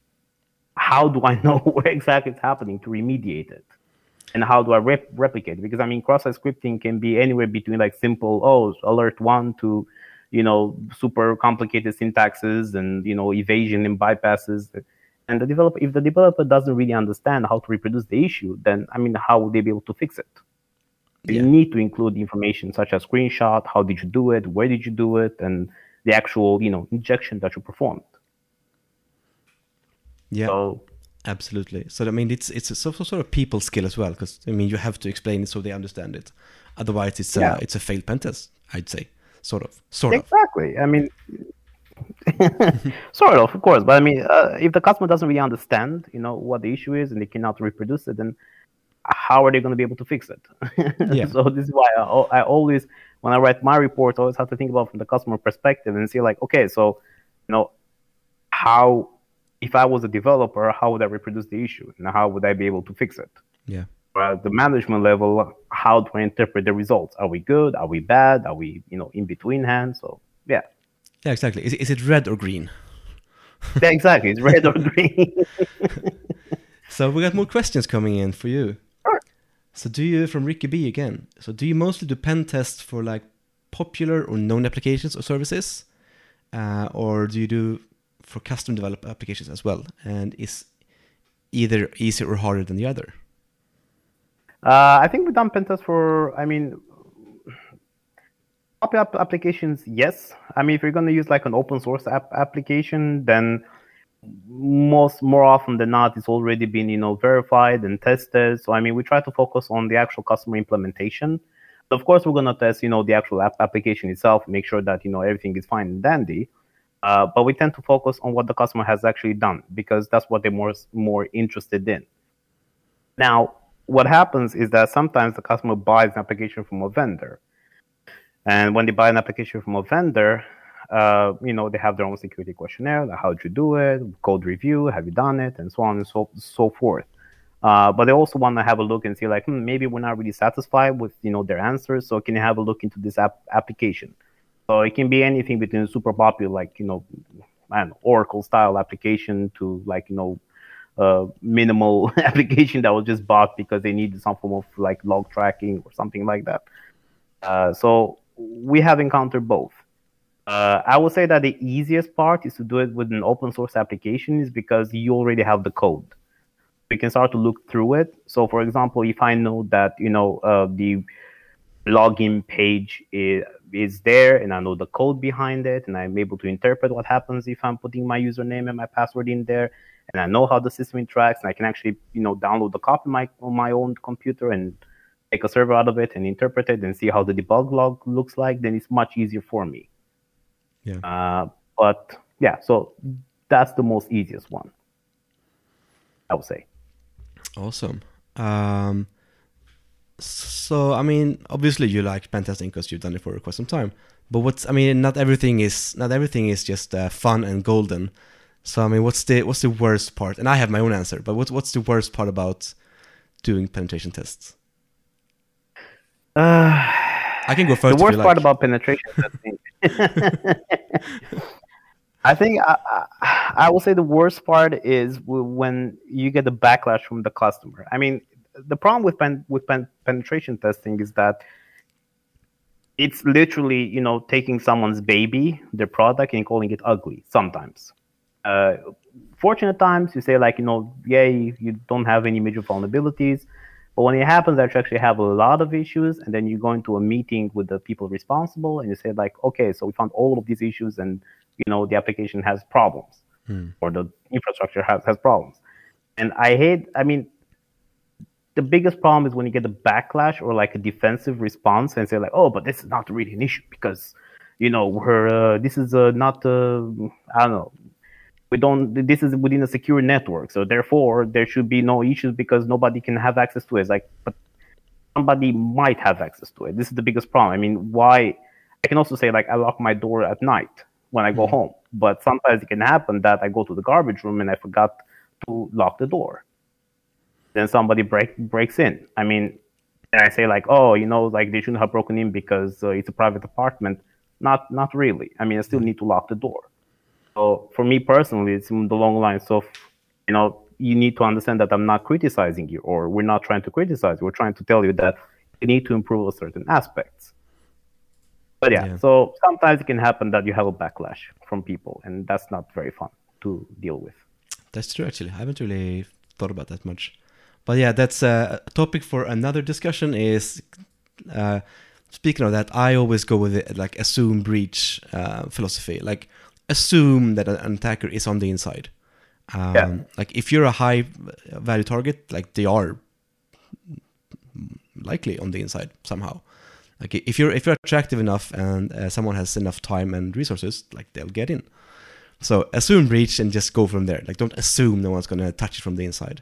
how do I know where exactly it's happening to remediate it? And how do I rep- replicate it? Because I mean, cross-site scripting can be anywhere between like simple, oh, alert one to, you know, super complicated syntaxes and, you know, evasion and bypasses. And the developer, if the developer doesn't really understand how to reproduce the issue, then I mean, how would they be able to fix it? Yeah. You need to include information such as screenshot, how did you do it, where did you do it, and the actual, you know, injection that you performed.
Yeah. So, absolutely. So I mean, it's it's a sort of people skill as well, because I mean, you have to explain it so they understand it. Otherwise, it's yeah. a, it's a failed pen test, I'd say, sort of, sort
exactly. of. Exactly. I mean, sort of, of course. But I mean, uh, if the customer doesn't really understand, you know, what the issue is, and they cannot reproduce it, then how are they going to be able to fix it? yeah. so this is why I, I, always, when I write my reports, I always have to think about from the customer perspective and see like, okay, so you know, how if I was a developer, how would I reproduce the issue, and how would I be able to fix it?
Yeah.
at the management level, how do I interpret the results? Are we good? Are we bad? Are we, you know, in between hands? So yeah.
Yeah, exactly. Is, is it red or green?
yeah, exactly. It's red or green.
so we got more questions coming in for you. So do you, from Ricky B again, so do you mostly do pen tests for like popular or known applications or services? Uh, or do you do for custom developed applications as well? And is either easier or harder than the other?
Uh, I think we've done pen tests for, I mean, popular applications, yes. I mean, if you're going to use like an open source app application, then most more often than not it's already been you know verified and tested. So i mean we try to focus on the actual customer implementation. Of course we're going to test you know the actual app application itself make sure that you know everything is fine and dandy. Uh, but we tend to focus on what the customer has actually done because that's what they're more more interested in. Now what happens is that sometimes the customer buys an application from a vendor. And when they buy an application from a vendor uh, you know, they have their own security questionnaire. Like, how'd you do it? Code review. Have you done it? And so on and so so forth. Uh, but they also want to have a look and see, like, hmm, maybe we're not really satisfied with you know their answers. So can you have a look into this app application? So it can be anything between super popular, like you know, man, Oracle style application to like you know, minimal application that was just bought because they needed some form of like log tracking or something like that. Uh, so we have encountered both. Uh, I would say that the easiest part is to do it with an open source application is because you already have the code. You can start to look through it. So, for example, if I know that you know uh, the login page is, is there and I know the code behind it and I'm able to interpret what happens if I'm putting my username and my password in there and I know how the system interacts and I can actually you know download the copy my, on my own computer and take a server out of it and interpret it and see how the debug log looks like, then it's much easier for me.
Yeah.
Uh, but yeah, so that's the most easiest one. I would say.
Awesome. Um, so I mean, obviously you like pen testing because you've done it for quite some time. But what's I mean, not everything is not everything is just uh, fun and golden. So I mean, what's the what's the worst part? And I have my own answer, but what's what's the worst part about doing penetration tests?
Uh,
I can go first.
The worst
part
like. about penetration testing I think I, I, I will say the worst part is when you get the backlash from the customer. I mean, the problem with pen, with pen, penetration testing is that it's literally you know taking someone's baby, their product, and calling it ugly. Sometimes, uh, fortunate times you say like you know, yay, you don't have any major vulnerabilities. But when it happens that you actually have a lot of issues, and then you go into a meeting with the people responsible, and you say like, okay, so we found all of these issues, and you know the application has problems,
hmm.
or the infrastructure has has problems. And I hate. I mean, the biggest problem is when you get a backlash or like a defensive response, and say like, oh, but this is not really an issue because you know we're uh, this is uh, not uh, I don't know we don't this is within a secure network. So therefore there should be no issues because nobody can have access to it. It's like but somebody might have access to it. This is the biggest problem. I mean why i can also say like i lock my door at night when i go mm-hmm. home but sometimes it can happen that i go to the garbage room and i forgot to lock the door. Then somebody break breaks in. I mean and i say like oh you know like they shouldn't have broken in because uh, it's a private apartment. Not not really. I mean i still mm-hmm. need to lock the door so for me personally, it's the long lines of, you know, you need to understand that I'm not criticizing you, or we're not trying to criticize. We're trying to tell you that you need to improve a certain aspects. But yeah,
Yeah.
so sometimes it can happen that you have a backlash from people, and that's not very fun to deal with.
That's true, actually. I haven't really thought about that much. But yeah, that's a topic for another discussion. Is uh, speaking of that, I always go with it like assume breach uh, philosophy. Like assume that an attacker is on the inside. Um,
Yeah.
Like if you're a high value target, like they are likely on the inside somehow. Like if you're if you're attractive enough and uh, someone has enough time and resources, like they'll get in. So assume breach and just go from there. Like don't assume no one's gonna touch it from the inside.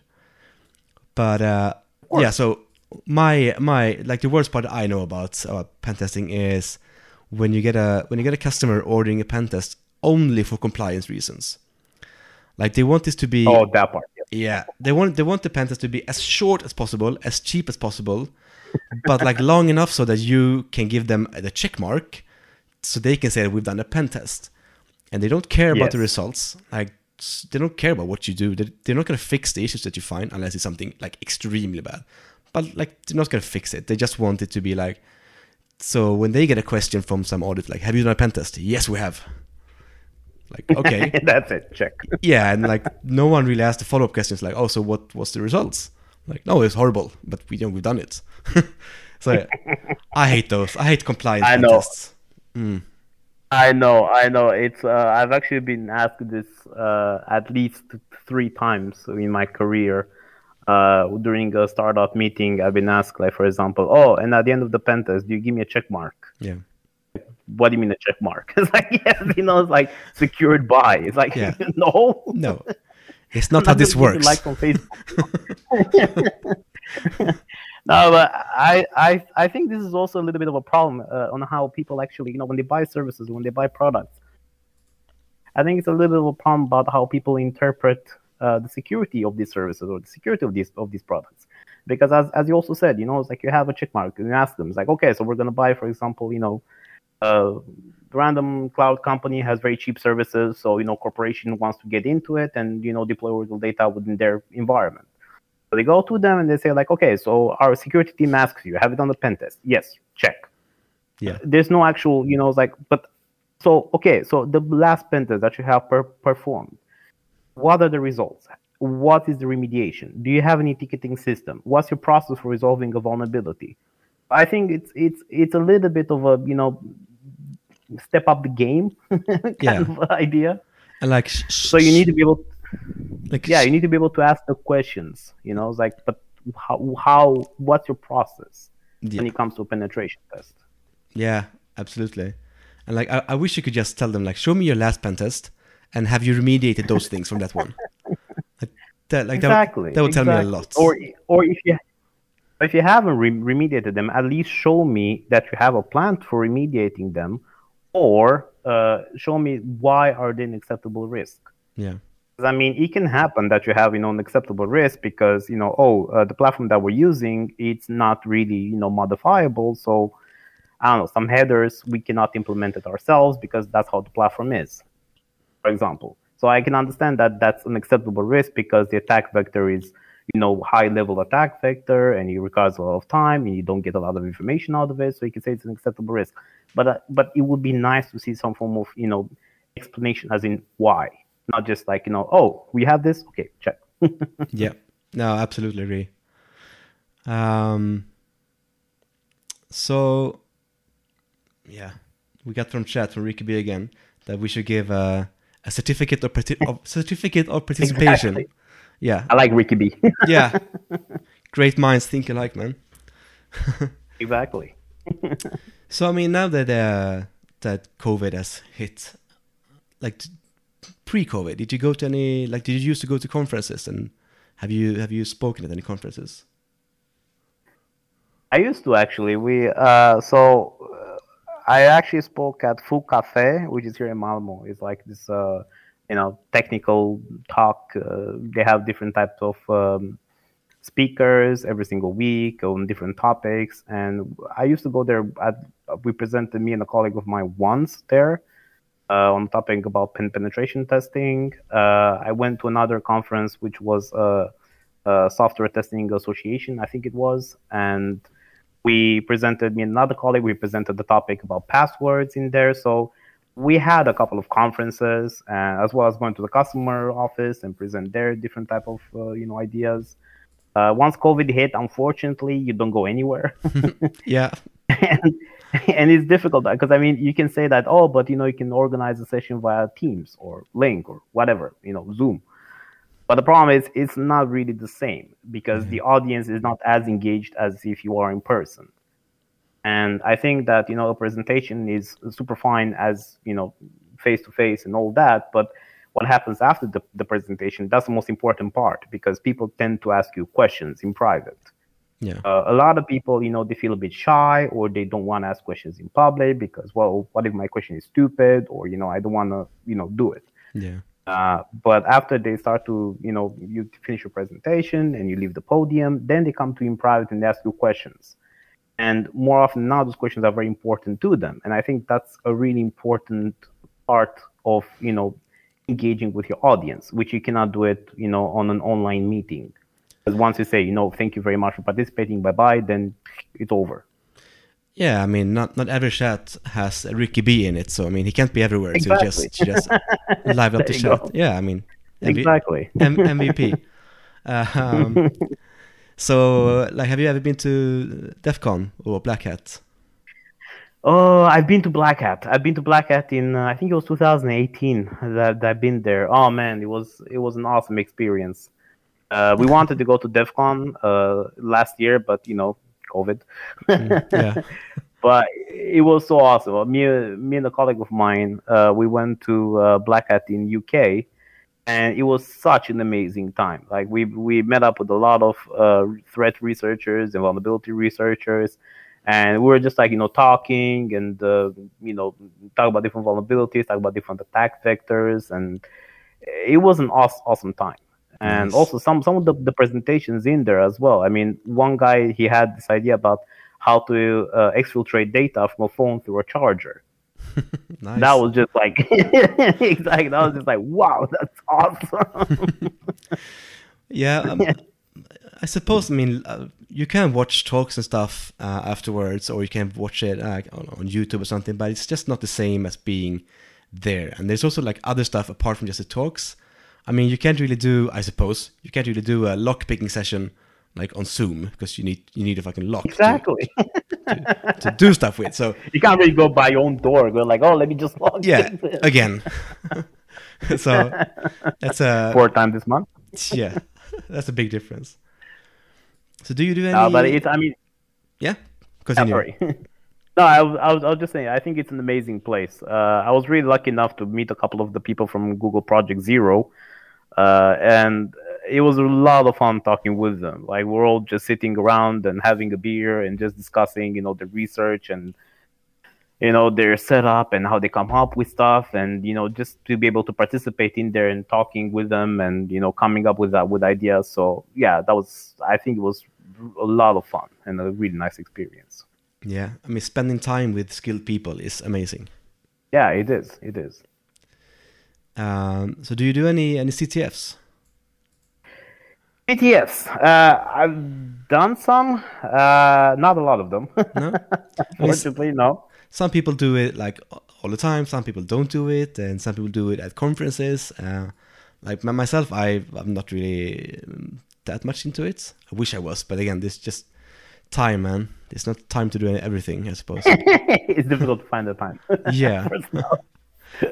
But uh, yeah, so my my like the worst part I know about uh, pen testing is when you get a when you get a customer ordering a pen test only for compliance reasons. Like they want this to be
Oh, that part. Yeah.
yeah, they want they want the pen test to be as short as possible, as cheap as possible, but like long enough so that you can give them the check mark, so they can say that we've done a pen test, and they don't care about the results. Like they don't care about what you do. They- They're not gonna fix the issues that you find unless it's something like extremely bad. But like they're not gonna fix it. They just want it to be like. So when they get a question from some audit, like, "Have you done a pen test?" Yes, we have. Like, okay,
that's it. Check.
yeah, and like no one really asked the follow up questions like, oh, so what was the results? Like, no, it's horrible, but we know we've done it. so I hate those. I hate compliance
I know.
tests. Mm.
I know, I know. It's uh, I've actually been asked this uh, at least three times in my career. Uh, during a startup meeting, I've been asked, like, for example, oh, and at the end of the pen test, do you give me a check mark?
Yeah,
What do you mean a check mark? It's like, yes, you know, it's like secured by. It's like,
Yeah.
no,
no, it's not how this
gonna give you
works.
Likes on Facebook. no, but I, I, I think this is also a little bit of a problem uh, on how people actually, you know, when they buy services, when they buy products. I think it's a little bit of a problem about how people interpret uh, the security of these services or the security of these of these products. Because as, as you also said, you know, it's like you have a check mark and you ask them, it's like, okay, so we're gonna buy, for example, you know, uh, random cloud company has very cheap services, so you know, corporation wants to get into it and you know deploy Oracle data within their environment. So they go to them and they say like, okay, so our security team asks you, have you done the pen test? Yes, check.
Yeah.
There's no actual, you know, it's like, but so okay, so the last pen test that you have per- performed, what are the results? What is the remediation? Do you have any ticketing system? What's your process for resolving a vulnerability? I think it's it's it's a little bit of a you know step up the game kind
Yeah.
of idea.
and like,
So you need to be able, to,
like,
yeah, you need to be able to ask the questions. You know, it's like, but how how what's your process
yeah,
when it comes to a penetration test?
yeah, absolutely. And like, I, I wish you could just tell them like, show me your last pen test, and have you remediated those things from that one? Like that, like that, would-
exactly.
that would tell me a lot.
Or or if you if you haven't re- remediated them, at least show me that you have a plan for remediating them, or uh, show me why are they an acceptable risk.
Yeah.
I mean, it can happen that you have, you know, an acceptable risk because, you know, oh, uh, the platform that we're using, it's not really, you know, modifiable. So, I don't know, some headers we cannot implement it ourselves because that's how the platform is, for example. So I can understand that that's an acceptable risk because the attack vector is, you know, high level attack vector and it requires a lot of time and you don't get a lot of information out of it. So you can say it's an acceptable risk. But uh, but it would be nice to see some form of, you know, explanation as in why not just like you know oh we have this okay check
yeah. No, absolutely agree. Um. So, yeah, we got from chat from Ricky B again that we should give a, a certificate of, parti- of certificate of participation.
Exactly.
Yeah,
i like ricky b
yeah. Great minds think alike, man.
exactly
So I mean, now that uh, that COVID has hit, like pre-COVID, did you go to any? Like, did you used to go to conferences? And have you have you spoken at any conferences?
i used to actually we uh so uh, i actually spoke at Foo Cafe which is here in malmo it's like this uh you know technical talk uh, they have different types of um, speakers every single week on different topics and i used to go there at we presented me and a colleague of mine once there uh, on topic about pen penetration testing. Uh, I went to another conference, which was a, a, Software Testing Association, I think it was, and we presented me and another colleague. We presented the topic about passwords in there. So we had a couple of conferences, uh, as well as going to the customer office and present their different type of uh, you know ideas. Uh, once COVID hit, unfortunately, you don't go anywhere.
yeah.
and, and it's difficult because I mean, you can say that, oh, but you know, you can organize a session via Teams or Link or whatever, you know, Zoom. But the problem is, it's not really the same because mm-hmm. the audience is not as engaged as if you are in person. And I think that you know a presentation is super fine as you know face to face and all that, but what happens after the, the presentation that's the most important part because people tend to ask you questions in private.
Yeah.
Uh, a lot of people you know they feel a bit shy or they don't want to ask questions in public because well what if my question is stupid or you know i don't want to you know do it.
Yeah.
Uh, but after they start to you know you finish your presentation and you leave the podium then they come to you in private and they ask you questions. And more often now those questions are very important to them. And i think that's a really important part of you know engaging with your audience, which you cannot do it, you know, on an online meeting. Because once you say, you know, thank you very much for participating, bye bye, then it's over.
Yeah, I mean, not not every chat has Ricky B in it, so I mean, he can't be everywhere. Exactly. So just just live up the chat. Go. Yeah, I mean,
MV- exactly
M- MVP. Uh, um, so, like, have you ever been to DEF CON or Black Hat?
Oh, I've been to Black Hat. I've been to Black Hat in uh, I think it was 2018 that, that I've been there. Oh man, it was it was an awesome experience. Uh, we wanted to go to DEF CON uh, last year, but you know, COVID.
Mm, yeah.
but it was so awesome. Me, me and a colleague of mine, uh, we went to uh, Black Hat in UK, and it was such an amazing time. Like we we met up with a lot of uh, threat researchers and vulnerability researchers and we were just like you know talking and uh, you know talk about different vulnerabilities talk about different attack vectors and it was an awesome, awesome time and nice. also some some of the, the presentations in there as well i mean one guy he had this idea about how to uh, exfiltrate data from a phone through a charger nice. that was just like exactly that was just like wow that's awesome
yeah um, I suppose. I mean, uh, you can watch talks and stuff uh, afterwards, or you can watch it uh, on, on, YouTube or something. But it's just not the same as being there. And there's also like other stuff apart from just the talks. I mean, you can't really do. I suppose you can't really do a lock picking session like on Zoom because you need you need a fucking lock
exactly
to, to, to, do stuff with. So
you can't really go by your own door. Go like, oh, let me just lock.
Yeah, again. so that's a
four times this month.
yeah, that's a big difference. So do you do any?
No, but it's I mean,
yeah.
Continue. sorry. no, I, I, was I was just saying. I think it's an amazing place. Uh, I was really lucky enough to meet a couple of the people from Google Project Zero, uh, and it was a lot of fun talking with them. Like we're all just sitting around and having a beer and just discussing, you know, the research and you know their setup and how they come up with stuff and you know just to be able to participate in there and talking with them and you know coming up with that with ideas so yeah that was i think it was a lot of fun and a really nice experience
yeah i mean spending time with skilled people is amazing
yeah it is it is
um, so do you do any any ctfs
CTFs. Uh, I've done some, uh, not a lot of them. No, fortunately, no
some people do it like all the time. Some people don't do it, and some people do it at conferences. Uh, like myself, I I'm not really um, that much into it. I wish I was, but again, this just time, man. It's not time to do everything, I suppose.
it's difficult to find the time.
Yeah.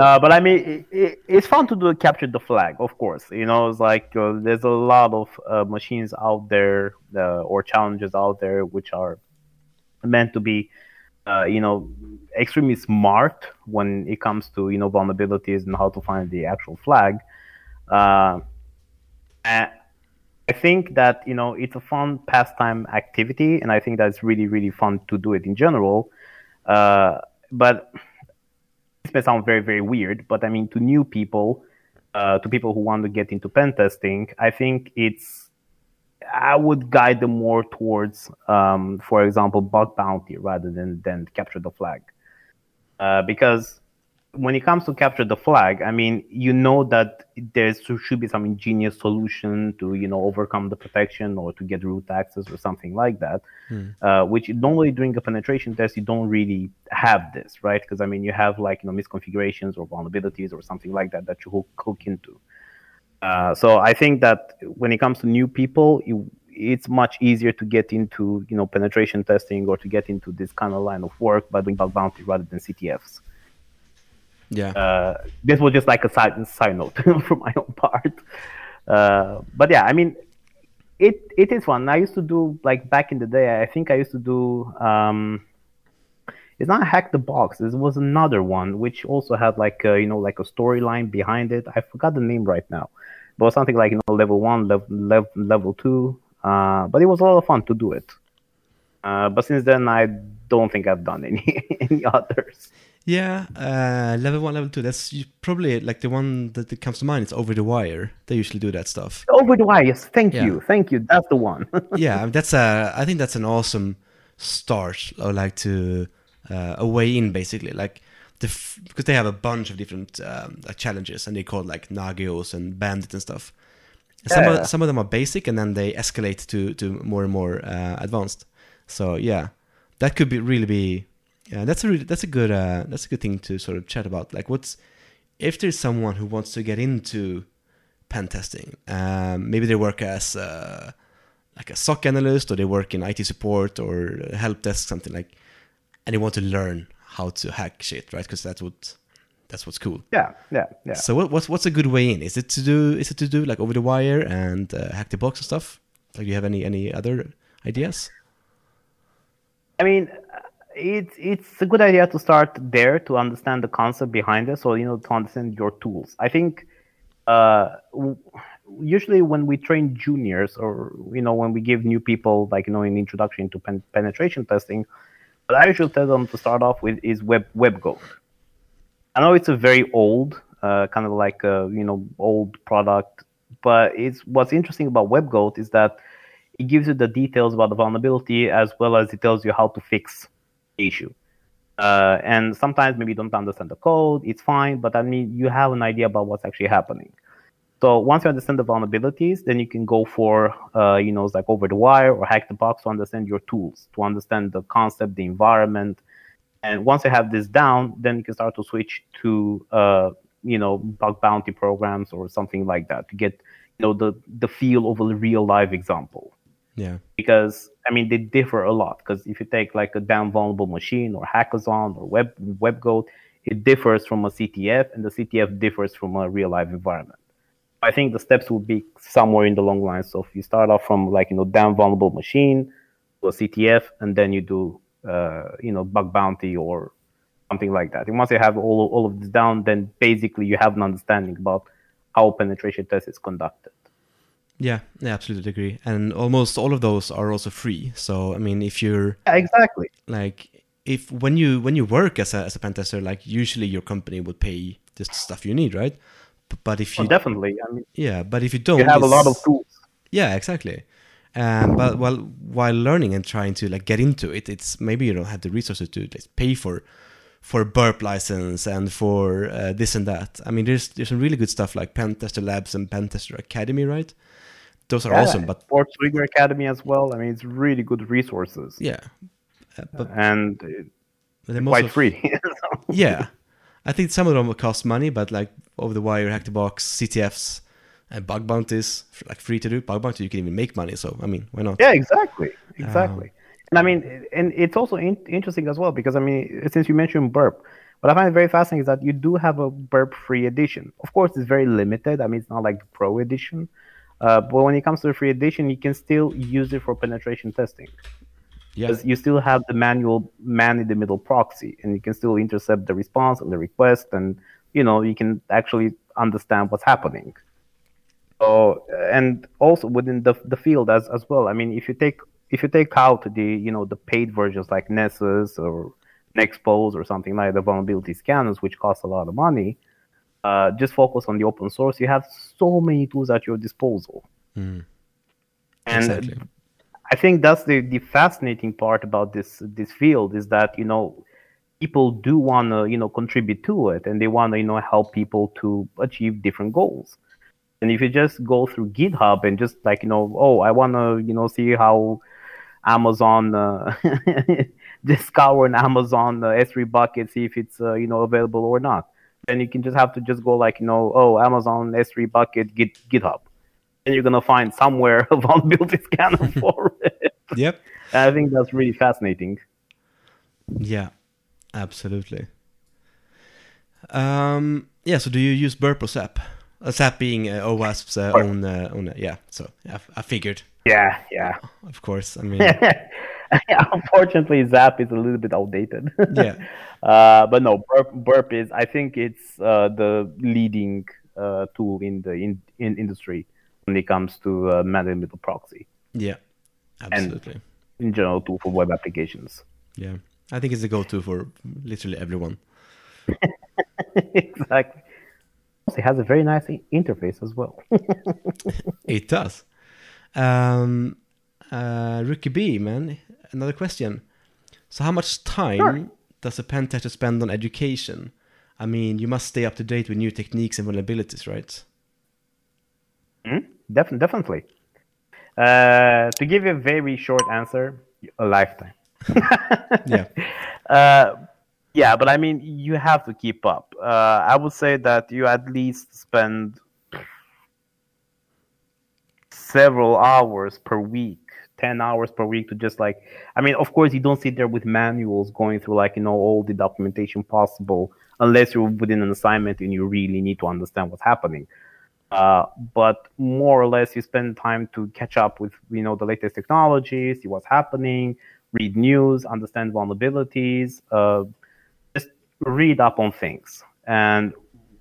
no, but I mean, it, it, it's fun to do capture the flag, of course. You know, it's like uh, there's a lot of uh, machines out there uh, or challenges out there which are meant to be uh, you know, extremely smart when it comes to you know vulnerabilities and how to find the actual flag. Uh, I think that you know it's a fun pastime activity, and I think that's really really fun to do it in general. Uh, but this may sound very very weird, but I mean to new people, uh, to people who want to get into pen testing, I think it's I would guide them more towards, um, for example, bug bounty rather than than capture the flag, uh, because when it comes to capture the flag, I mean, you know that there should be some ingenious solution to, you know, overcome the protection or to get root access or something like that. Hmm. Uh, which normally during a penetration test you don't really have this, right? Because I mean, you have like you know misconfigurations or vulnerabilities or something like that that you hook, hook into. Uh, so I think that when it comes to new people, you, it's much easier to get into you know penetration testing or to get into this kind of line of work by doing bug bounty rather than CTFs.
Yeah.
Uh, this was just like a side side note for my own part. Uh, but yeah, I mean, it it is fun. I used to do like back in the day. I think I used to do. Um, it's not hack the box. This was another one which also had like a, you know like a storyline behind it. I forgot the name right now, but it something like you know level one, level level, level two. Uh, but it was a lot of fun to do it. Uh, but since then, I don't think I've done any any others.
Yeah, uh, level one, level two. That's probably like the one that, comes to mind. It's over the wire. They usually do that stuff.
Over the wire. Yes, thank yeah. you, thank you. That's the one.
yeah, that's a. I think that's an awesome start. Or like to uh, a way in, basically. Like the f- because they have a bunch of different um, like challenges, and they call like Nagios and Bandit and stuff. And some yeah. of some of them are basic, and then they escalate to to more and more uh, advanced. So yeah, that could be really be yeah, that's a really, that's a good uh, that's a good thing to sort of chat about. Like, what's if there's someone who wants to get into pen testing, um, maybe they work as uh, like a SOC analyst or they work in IT support or help desk, something like, and they want to learn how to hack shit, right? Because that's what that's what's cool.
Yeah, yeah, yeah.
So what, what's what's a good way in? Is it to do is it to do like over the wire and uh, hack the box and stuff? Like, do you have any any other ideas?
I mean, it's it's a good idea to start there to understand the concept behind it. So you know to understand your tools. I think uh, usually when we train juniors or you know when we give new people like you know an introduction to pen- penetration testing, what I usually tell them to start off with is web WebGoat. I know it's a very old uh, kind of like a you know old product, but it's what's interesting about WebGoat is that it gives you the details about the vulnerability as well as it tells you how to fix issue. Uh, and sometimes maybe you don't understand the code, it's fine, but I mean, you have an idea about what's actually happening. So once you understand the vulnerabilities, then you can go for, uh, you know, like over the wire or hack the box to understand your tools, to understand the concept, the environment. And once you have this down, then you can start to switch to, uh, you know, bug bounty programs or something like that to get, you know, the, the feel of a real live example.
Yeah.
Because I mean they differ a lot. Because if you take like a damn vulnerable machine or hackathon or Web WebGoat, it differs from a CTF, and the CTF differs from a real life environment. I think the steps will be somewhere in the long line. So if you start off from like you know damn vulnerable machine to a CTF, and then you do uh, you know bug bounty or something like that. And once you have all all of this down, then basically you have an understanding about how penetration test is conducted.
Yeah, I absolutely agree. And almost all of those are also free. So I mean, if you're
yeah, exactly
like if when you when you work as a as a pen tester, like usually your company would pay just stuff you need, right? But if oh, you
oh, definitely, I mean,
yeah, but if you don't,
you have a lot of tools.
Yeah, exactly. Um, but while while learning and trying to like get into it, it's maybe you don't have the resources to like, pay for for burp license and for uh, this and that. I mean, there's there's some really good stuff like Pentester Labs and Pentester Academy, right? Those are yeah, awesome. But
Sports Trigger Academy as well. I mean, it's really good resources.
Yeah,
uh, but and they're quite free.
yeah, I think some of them will cost money, but like over the wire, hack the box, CTFs, and bug bounties, like free to do. Bug bounty, you can even make money. So I mean, why not?
Yeah, exactly, exactly. Um, and I mean, and it's also in- interesting as well because I mean, since you mentioned burp, what I find very fascinating is that you do have a burp free edition. Of course, it's very limited. I mean, it's not like the pro edition, uh, but when it comes to the free edition, you can still use it for penetration testing. Because you still have the manual man in the middle proxy, and you can still intercept the response and the request, and you know you can actually understand what's happening. So, and also within the the field as as well. I mean, if you take if you take out the you know the paid versions like Nessus or Nexpose or something like the vulnerability scanners, which cost a lot of money, uh, just focus on the open source, you have so many tools at your disposal.
Mm.
And exactly. I think that's the, the fascinating part about this this field is that you know people do want to you know contribute to it and they want to you know help people to achieve different goals and if you just go through github and just like you know oh i want to you know see how amazon uh, just scour an amazon uh, s3 bucket see if it's uh, you know available or not then you can just have to just go like you know oh amazon s3 bucket git github and you're gonna find somewhere a vulnerability scanner for it
Yep.
and i think that's really fascinating
Yeah. Absolutely. Um, yeah. So, do you use Burp or ZAP? Uh, ZAP being uh, OWASP's uh, own, uh, own. Uh, yeah. So, I, I figured,
yeah yeah
of course. I mean,
Unfortunately, ZAP is a little bit outdated.
Yeah.
Uh, but no, Burp, Burp is. I think it's uh, the leading uh, tool in the in, in industry when it comes to uh, man-in-the-middle proxy.
yeah. Absolutely.
In general, tool for web applications.
Yeah. I think it's a go-to for literally everyone.
exactly. It has a very nice interface as well.
It does. Um, uh, Rookie B, man, another question. So, how much time
Sure.
does a pen tester spend on education? I mean, you must stay up to date with new techniques and vulnerabilities, right?
Def- definitely. Uh, to give you a very short answer, a lifetime.
Yeah.
Uh, yeah, but I mean, you have to keep up. Uh, I would say that you at least spend several hours per week, 10 hours per week to just like, I mean, of course, you don't sit there with manuals going through like, you know, all the documentation possible unless you're within an assignment and you really need to understand what's happening. Uh, but more or less, you spend time to catch up with, you know, the latest technology, see what's happening, read news, understand vulnerabilities, uh, just read up on things. And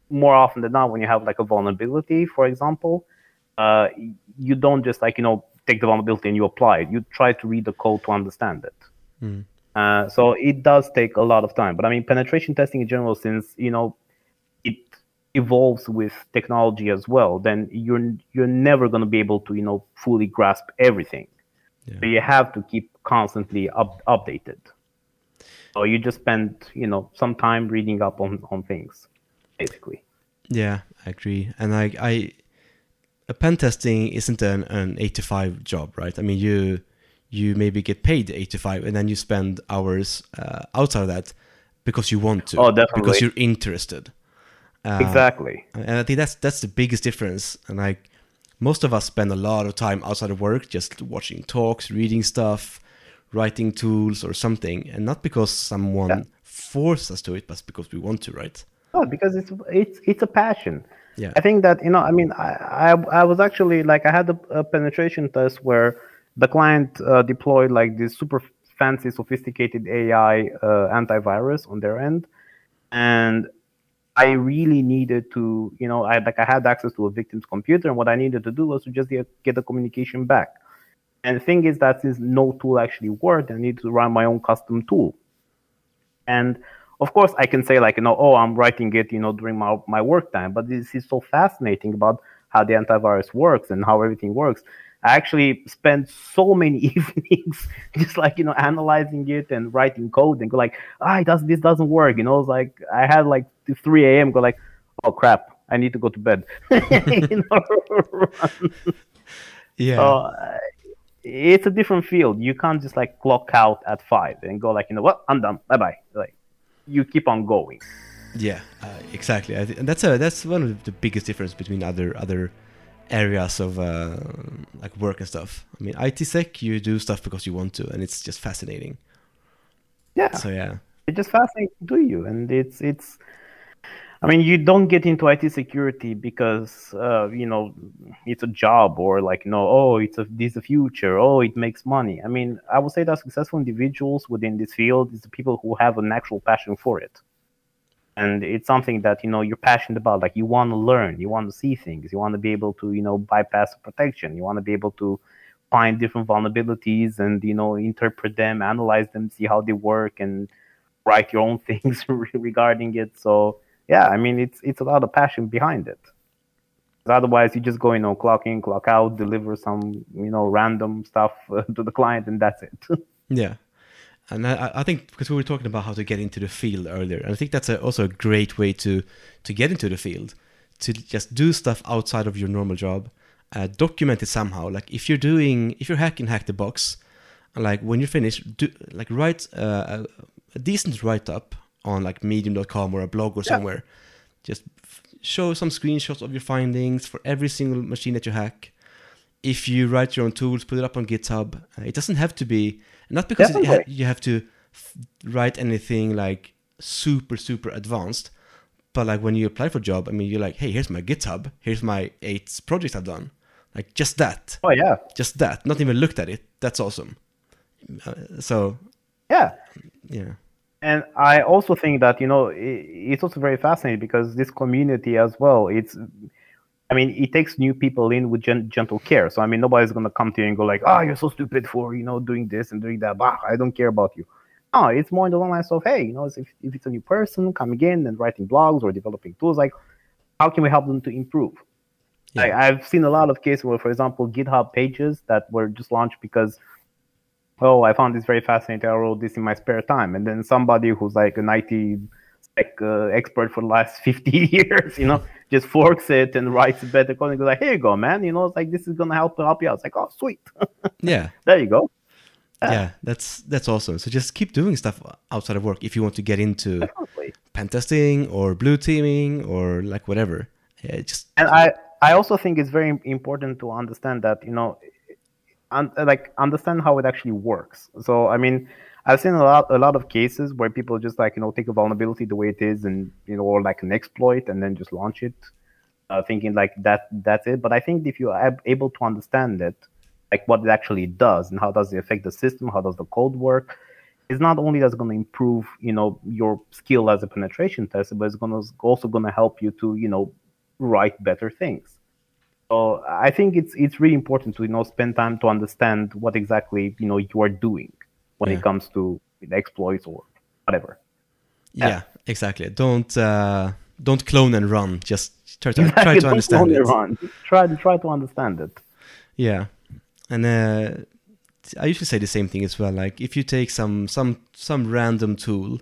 more often than not, when you have like a vulnerability, for example, uh, you don't just like you know take the vulnerability and you apply it. You try to read the code to understand it.
Mm.
Uh, so it does take a lot of time. But I mean, penetration testing in general, since you know it evolves with technology as well, then you're you're never going to be able to you know fully grasp everything.
Yeah.
So you have to keep constantly up, updated. So you just spend you know some time reading up on on things, basically.
Yeah, I agree. And I, I, a pen testing isn't an, an eight to five job, right? I mean, you, you maybe get paid eight to five, and then you spend hours uh, outside of that because you want to,
Oh, definitely.
because you're interested. Uh,
exactly.
And I think that's that's the biggest difference. And like most of us spend a lot of time outside of work just watching talks, reading stuff, writing tools or something, and not because someone
Yeah.
forced us to it, but because we want to, right?
No, because it's it's it's a passion.
Yeah.
I think that you know, I mean, I I, I was actually like I had a, a penetration test where the client uh, deployed like this super fancy, sophisticated AI uh, antivirus on their end, and I really needed to, you know, I like I had access to a victim's computer, and what I needed to do was to just get, get the communication back. And the thing is that since no tool actually worked, I needed to run my own custom tool. And of course, I can say like, you know, oh, I'm writing it, you know, during my, my work time. But this is so fascinating about how the antivirus works and how everything works. I actually spent so many evenings just like, you know, analyzing it and writing code and go like, ah, it does, this doesn't work. You know, it's like I had like 3 a.m. go like, oh crap, I need to go to bed. you know,
Yeah.
uh, it's a different field. You can't just like clock out at five and go like, you know what, I'm done. Bye bye. Like you keep on going.
Yeah, uh, exactly. I th- and that's a that's one of the biggest difference between other other areas of uh, like work and stuff. I mean, IT sec, you do stuff because you want to, and it's just fascinating.
Yeah,
So yeah,
it's just fascinating to do you, and it's it's. I mean, you don't get into IT security because uh, you know it's a job or like no, oh, it's a this is the future, oh, it makes money. I mean, I would say that successful individuals within this field is the people who have an actual passion for it. and it's something that you know you're passionate about. Like you want to learn. You want to see things. You want to be able to you know bypass protection. You want to be able to find different vulnerabilities and you know interpret them analyze them see how they work and write your own things regarding it. So yeah i mean it's it's a lot of passion behind it. otherwise you just go you know clock in clock out deliver some you know random stuff uh, to the client and that's it
yeah. and I, I think because we were talking about how to get into the field earlier, and I think that's a, also a great way to to get into the field, to just do stuff outside of your normal job, uh, document it somehow. Like if you're doing, if you're hacking Hack the Box, like when you're finished, do like write uh, a decent write up on like Medium.com or a blog or
Yeah.
somewhere. Just f- show some screenshots of your findings for every single machine that you hack. If you write your own tools, put it up on GitHub. Uh, it doesn't have to be not because it you have to f- write anything like super super advanced, but like when you apply for a job, I mean, you're like, hey, here's my GitHub, here's my eight projects I've done, like just that,
Oh yeah,
just that, not even looked at it. That's awesome. Uh, so
yeah.
yeah,
And I also think that you know i it's also very fascinating because this community as well. It's, I mean, it takes new people in with gen- gentle care. So I mean, nobody's gonna come to you and go like, "Oh, you're so stupid for you know doing this and doing that." Bah, I don't care about you. No, it's more in the long lines of, hey, you know, if, if it's a new person coming in and writing blogs or developing tools, like, how can we help them to improve? Like,
Yeah.
I've seen a lot of cases where, for example, GitHub pages that were just launched because oh, I found this very fascinating. I wrote this in my spare time. And then somebody who's like an IT like, uh, expert for the last 50 years, you know, just forks it and writes a better code and goes like, here you go, man. You know, it's like, this is going to help help you out. It's like, oh, sweet.
yeah,
there you go.
yeah. That's that's awesome. So just keep doing stuff outside of work if you want to get into
Definitely.
pen testing or blue teaming or like whatever. Yeah, just
And I, I also think it's very important to understand that, you know, un- like understand how it actually works. So, I mean, I've seen a lot, a lot of cases where people just like, you know, take a vulnerability the way it is and, you know, or like an exploit and then just launch it, uh, thinking like that, that's it. But I think if you are ab- able to understand it, like what it actually does and how does it affect the system, how does the code work, it's not only that's going to improve, you know, your skill as a penetration tester, but it's going to also going to help you to, you know, write better things. So I think it's it's really important to you know spend time to understand what exactly you know you are doing when
Yeah.
it comes to exploits or whatever.
yeah, exactly. Don't uh, don't clone and run. Just try to try
Exactly,
to
don't
understand it.
run. Try to try to understand it.
Yeah, and uh, I usually say the same thing as well. Like if you take some some some random tool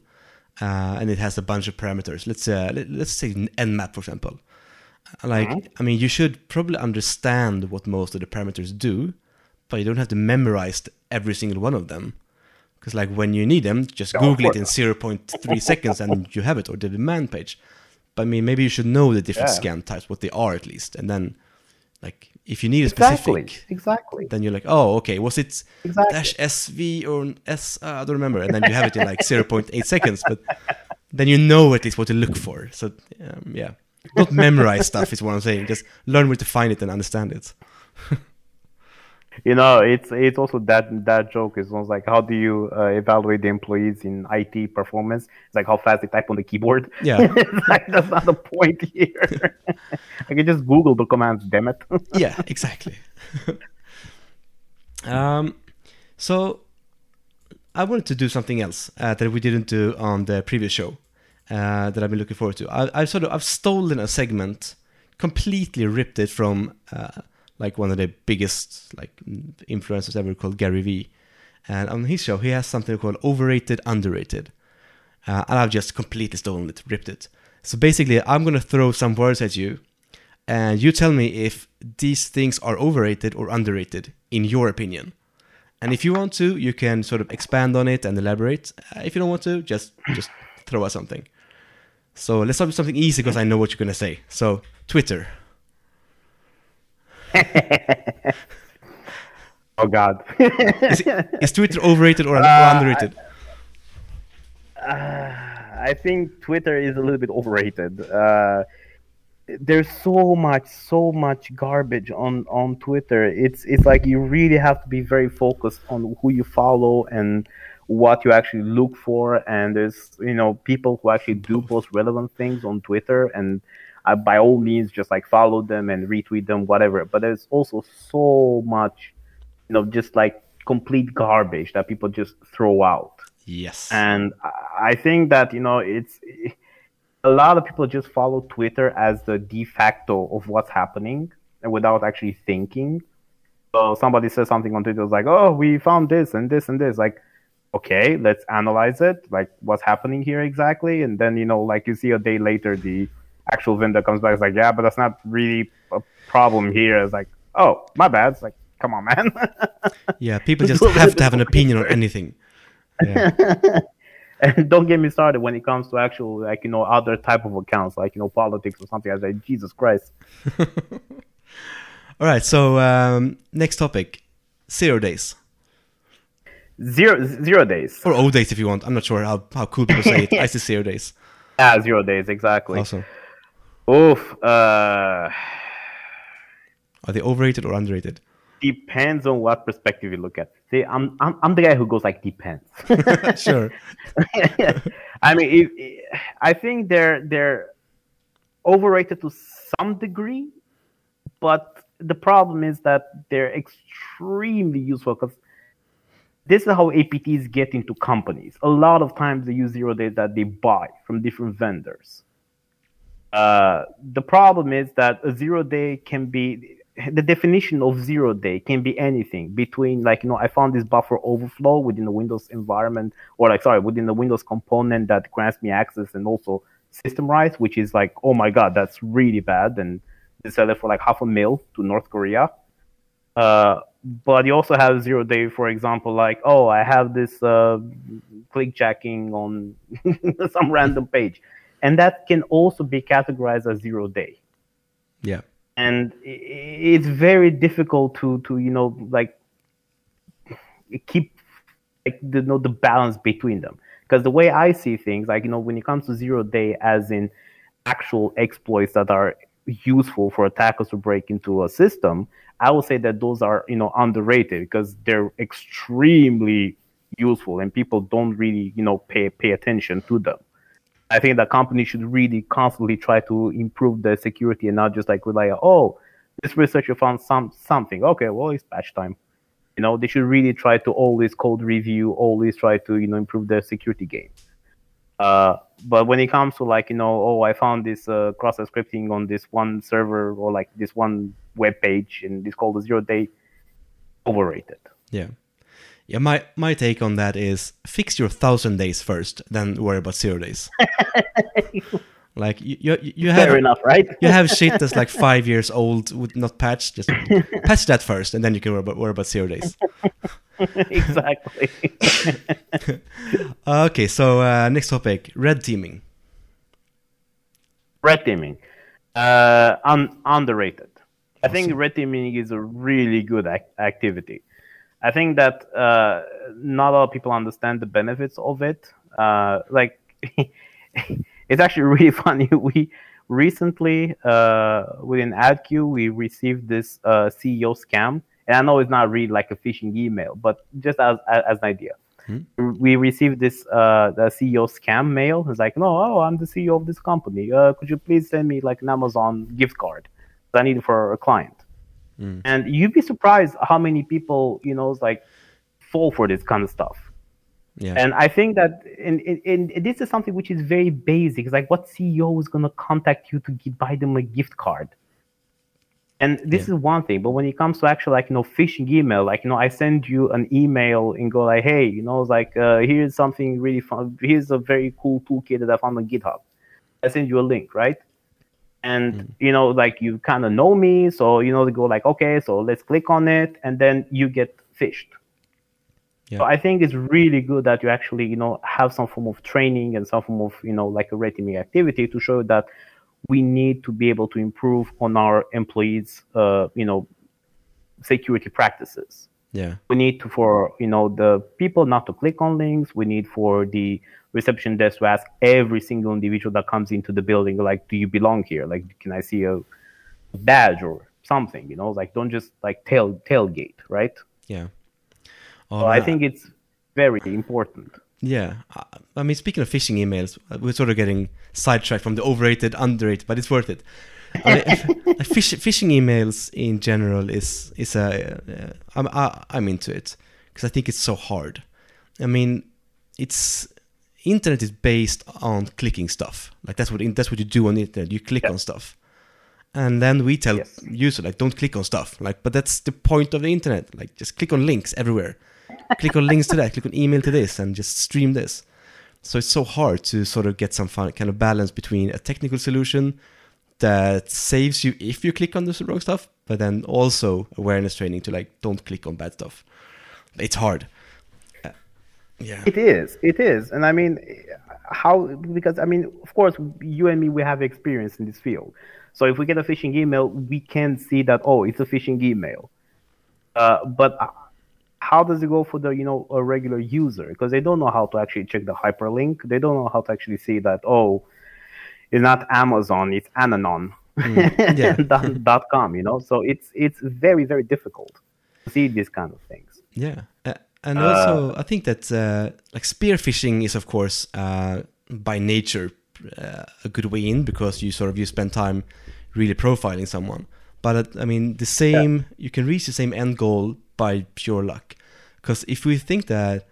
uh, and it has a bunch of parameters. Let's uh, let, let's say an Nmap for example. Like
Mhm.
I mean, you should probably understand what most of the parameters do, but you don't have to memorize every single one of them. Because like when you need them, just
of
Google it in 0.3 seconds and you have it, or the demand page. But I mean, maybe you should know the different
Yeah.
scan types, what they are at least, and then like if you need a
Exactly.
specific
Exactly.
then you're like, oh, okay, was it
Exactly.
dash SV or S? Uh, I don't remember. And then you have it in like 0.8 seconds, but then you know at least what to look for. So, um, yeah. Not memorize stuff is what I'm saying. Just learn where to find it and understand it.
You know, it's it's also that that joke is almost like how do you uh, evaluate the employees in IT performance? It's like how fast they type on the keyboard.
Yeah.
Like, that's not the point here. I can just Google the commands. Damn it.
yeah, exactly. um, so I wanted to do something else uh, that we didn't do on the previous show uh, that I've been looking forward to. I, I've sort of I've stolen a segment, completely ripped it from uh, like one of the biggest like influencers ever called Gary Vee, and on his show he has something called overrated, underrated, uh, and I've just completely stolen it, ripped it. So basically, I'm gonna throw some words at you, and you tell me if these things are overrated or underrated in your opinion. And if you want to, you can sort of expand on it and elaborate. Uh, if you don't want to, just just throw out something. So let's start with something easy because I know what you're gonna say. So Twitter.
oh God.
Is, it, is Twitter overrated or,
Uh,
underrated?
I think Twitter is a little bit overrated. Uh, there's so much, so much garbage on on Twitter. It's it's like you really have to be very focused on who you follow and what you actually look for. And there's you know people who actually do post relevant things on Twitter, and uh, by all means, just like follow them and retweet them, whatever. But there's also so much, you know, just like complete garbage that people just throw out
Yes.
and I- I think that you know it's a lot of people just follow Twitter as the de facto of what's happening without actually thinking. So somebody says something on Twitter, it's like, "Oh, we found this and this and this." Like, okay, let's analyze it. Like, what's happening here exactly? And then, you know, like you see a day later, the actual vendor comes back. It's like, yeah, but that's not really a problem here. It's like, oh, my bad. It's like, come on, man.
yeah, people just have to have an opinion on anything. Yeah.
and don't get me started when it comes to actual, like, you know, other type of accounts, like, you know, politics or something. I was like, Jesus Christ.
All right. So, um, next topic zero days.
Zero zero days.
Or O days if you want. I'm not sure how, how cool people say it. I see zero days.
Ah, zero days, exactly.
Awesome.
Oof. Uh,
Are they overrated or underrated?
depends on what perspective you look at. See, I'm I'm, I'm the guy who goes like depends.
sure.
I mean, it, it- I think they're they're overrated to some degree, but the problem is that they're extremely useful because this is how APTs get into companies. A lot of times they use zero days that they buy from different vendors. Uh, the problem is that a zero day can be the definition of zero day can be anything between like you know I found this buffer overflow within the Windows environment or like sorry within the Windows component that grants me access and also system rights, which is like oh my god that's really bad and they sell it for like half a mil to North Korea. Uh, but you also have zero day, for example, like oh I have this uh, click jacking on some random page, and that can also be categorized as zero day.
Yeah.
and it's very difficult to to you know like keep like the you know the balance between them. Because the way I see things like you know when it comes to zero day as in actual exploits that are useful for attackers to break into a system I would say that those are you know underrated because they're extremely useful and people don't really you know pay pay attention to them I think that companies should really constantly try to improve their security and not just like rely on, oh, this researcher found some something. Okay, well, it's patch time. You know, they should really try to always code review, always try to you know improve their security game. Uh, but when it comes to like you know, oh, I found this uh, cross-site scripting on this one server or like this one web page, and it's called a zero day, overrated.
Yeah. Yeah, my, my take on that is fix your thousand days first, then worry about zero days. like you, you, you have
Fair enough, right?
you have shit that's like five years old with not patched. Just patch that first, and then you can worry about, worry about zero days.
exactly.
Okay, so uh, next topic: red teaming.
red teaming uh un- underrated i think red teaming is a really good ac- activity i think that uh not a lot of people understand the benefits of it uh like it's actually really funny we recently uh within adq we received this uh ceo scam and i know it's not really like a phishing email but just as as, as an idea we received this uh the CEO scam mail. It's like, no, oh, I'm the CEO of this company. Uh, could you please send me like an Amazon gift card? I need it for a client. And you'd be surprised how many people, you know, like fall for this kind of stuff.
Yeah,
And I think that in, in, in this is something which is very basic. It's like what CEO is gonna contact you to gi- buy them a gift card? And this
Yeah.
is one thing, but when it comes to actually like you know phishing email, like you know I send you an email and go like, hey, you know, it's like uh, here's something really fun. Here's a very cool toolkit that I found on GitHub. I send you a link, right? And you know, like you kind of know me, so you know they go like, okay, so let's click on it, and then you get phished.
Yeah.
So I think it's really good that you actually, you know, have some form of training and some form of, you know, like a red teaming activity to show that we need to be able to improve on our employees, uh, you know, security practices.
yeah,
We need to, for you know, the people not to click on links. We need for the reception desk to ask every single individual that comes into the building, like, do you belong here? Like, can I see a badge or something? You know, like, don't just like tail tailgate, right?
yeah. Oh,
I think it's very important.
Yeah, I- mean, speaking of phishing emails, we're sort of getting sidetracked from the overrated, underrated, but it's worth it. I mean, phish, phishing emails in general is is a uh, I'm I, I'm into it because I think it's so hard. I mean, it's internet is based on clicking stuff. Like that's what that's what you do on the internet. You click
Yeah.
on stuff, and then we tell
Yes.
users like don't click on stuff. Like, but that's the point of the internet. Like, just click on links everywhere. Click on links to that, click on email to this, and just stream this. So it's so hard to sort of get some fun, kind of balance between a technical solution that saves you if you click on the wrong stuff, but then also awareness training to like don't click on bad stuff. It's hard. Uh, yeah.
It is. It is. And I mean, how, because I mean, of course, you and me, we have experience in this field. So if we get a phishing email, we can see that, oh, it's a phishing email. Uh, but how does it go for the, you know, a regular user? Because they don't know how to actually check the hyperlink. They don't know how to actually see that, oh, it's not Amazon, it's Ananon. Mm, yeah. dot, dot com, you know? So it's it's very, very difficult to see these kind of things.
Yeah. Uh, and also, uh, I think that uh, like spear phishing is, of course, uh, by nature uh, a good way in because you sort of you spend time really profiling someone. But I mean, the same yeah. you can reach the same end goal by pure luck. Because if we think that,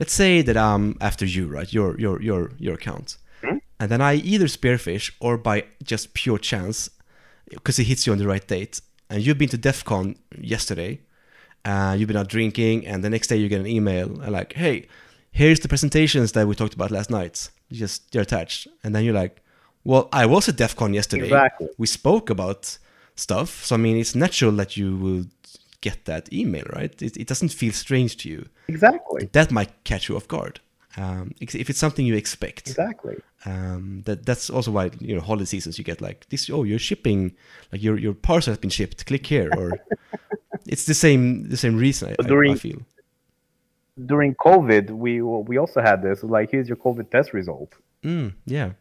let's say that I'm after you, right? Your your your your account, mm-hmm. and then I either spear phish or by just pure chance, because it hits you on the right date, and you've been to DEF CON yesterday uh, you've been out drinking, and the next day you get an email like, "Hey, here's the presentations that we talked about last night. Just they're attached." And then you're like, "Well, I was at DEF CON yesterday.
Exactly.
We spoke about stuff, so I mean, it's natural that you would get that email, right? It, it doesn't feel strange to you.
Exactly.
That might catch you off guard." Um, if it's something you expect,
exactly.
Um, that that's also why you know holiday seasons you get like this. Oh, you're shipping, like your your parcel has been shipped. Click here, or it's the same the same reason. I, during, I feel
during COVID, we we also had this. Like, here's your COVID test result.
Mm, yeah.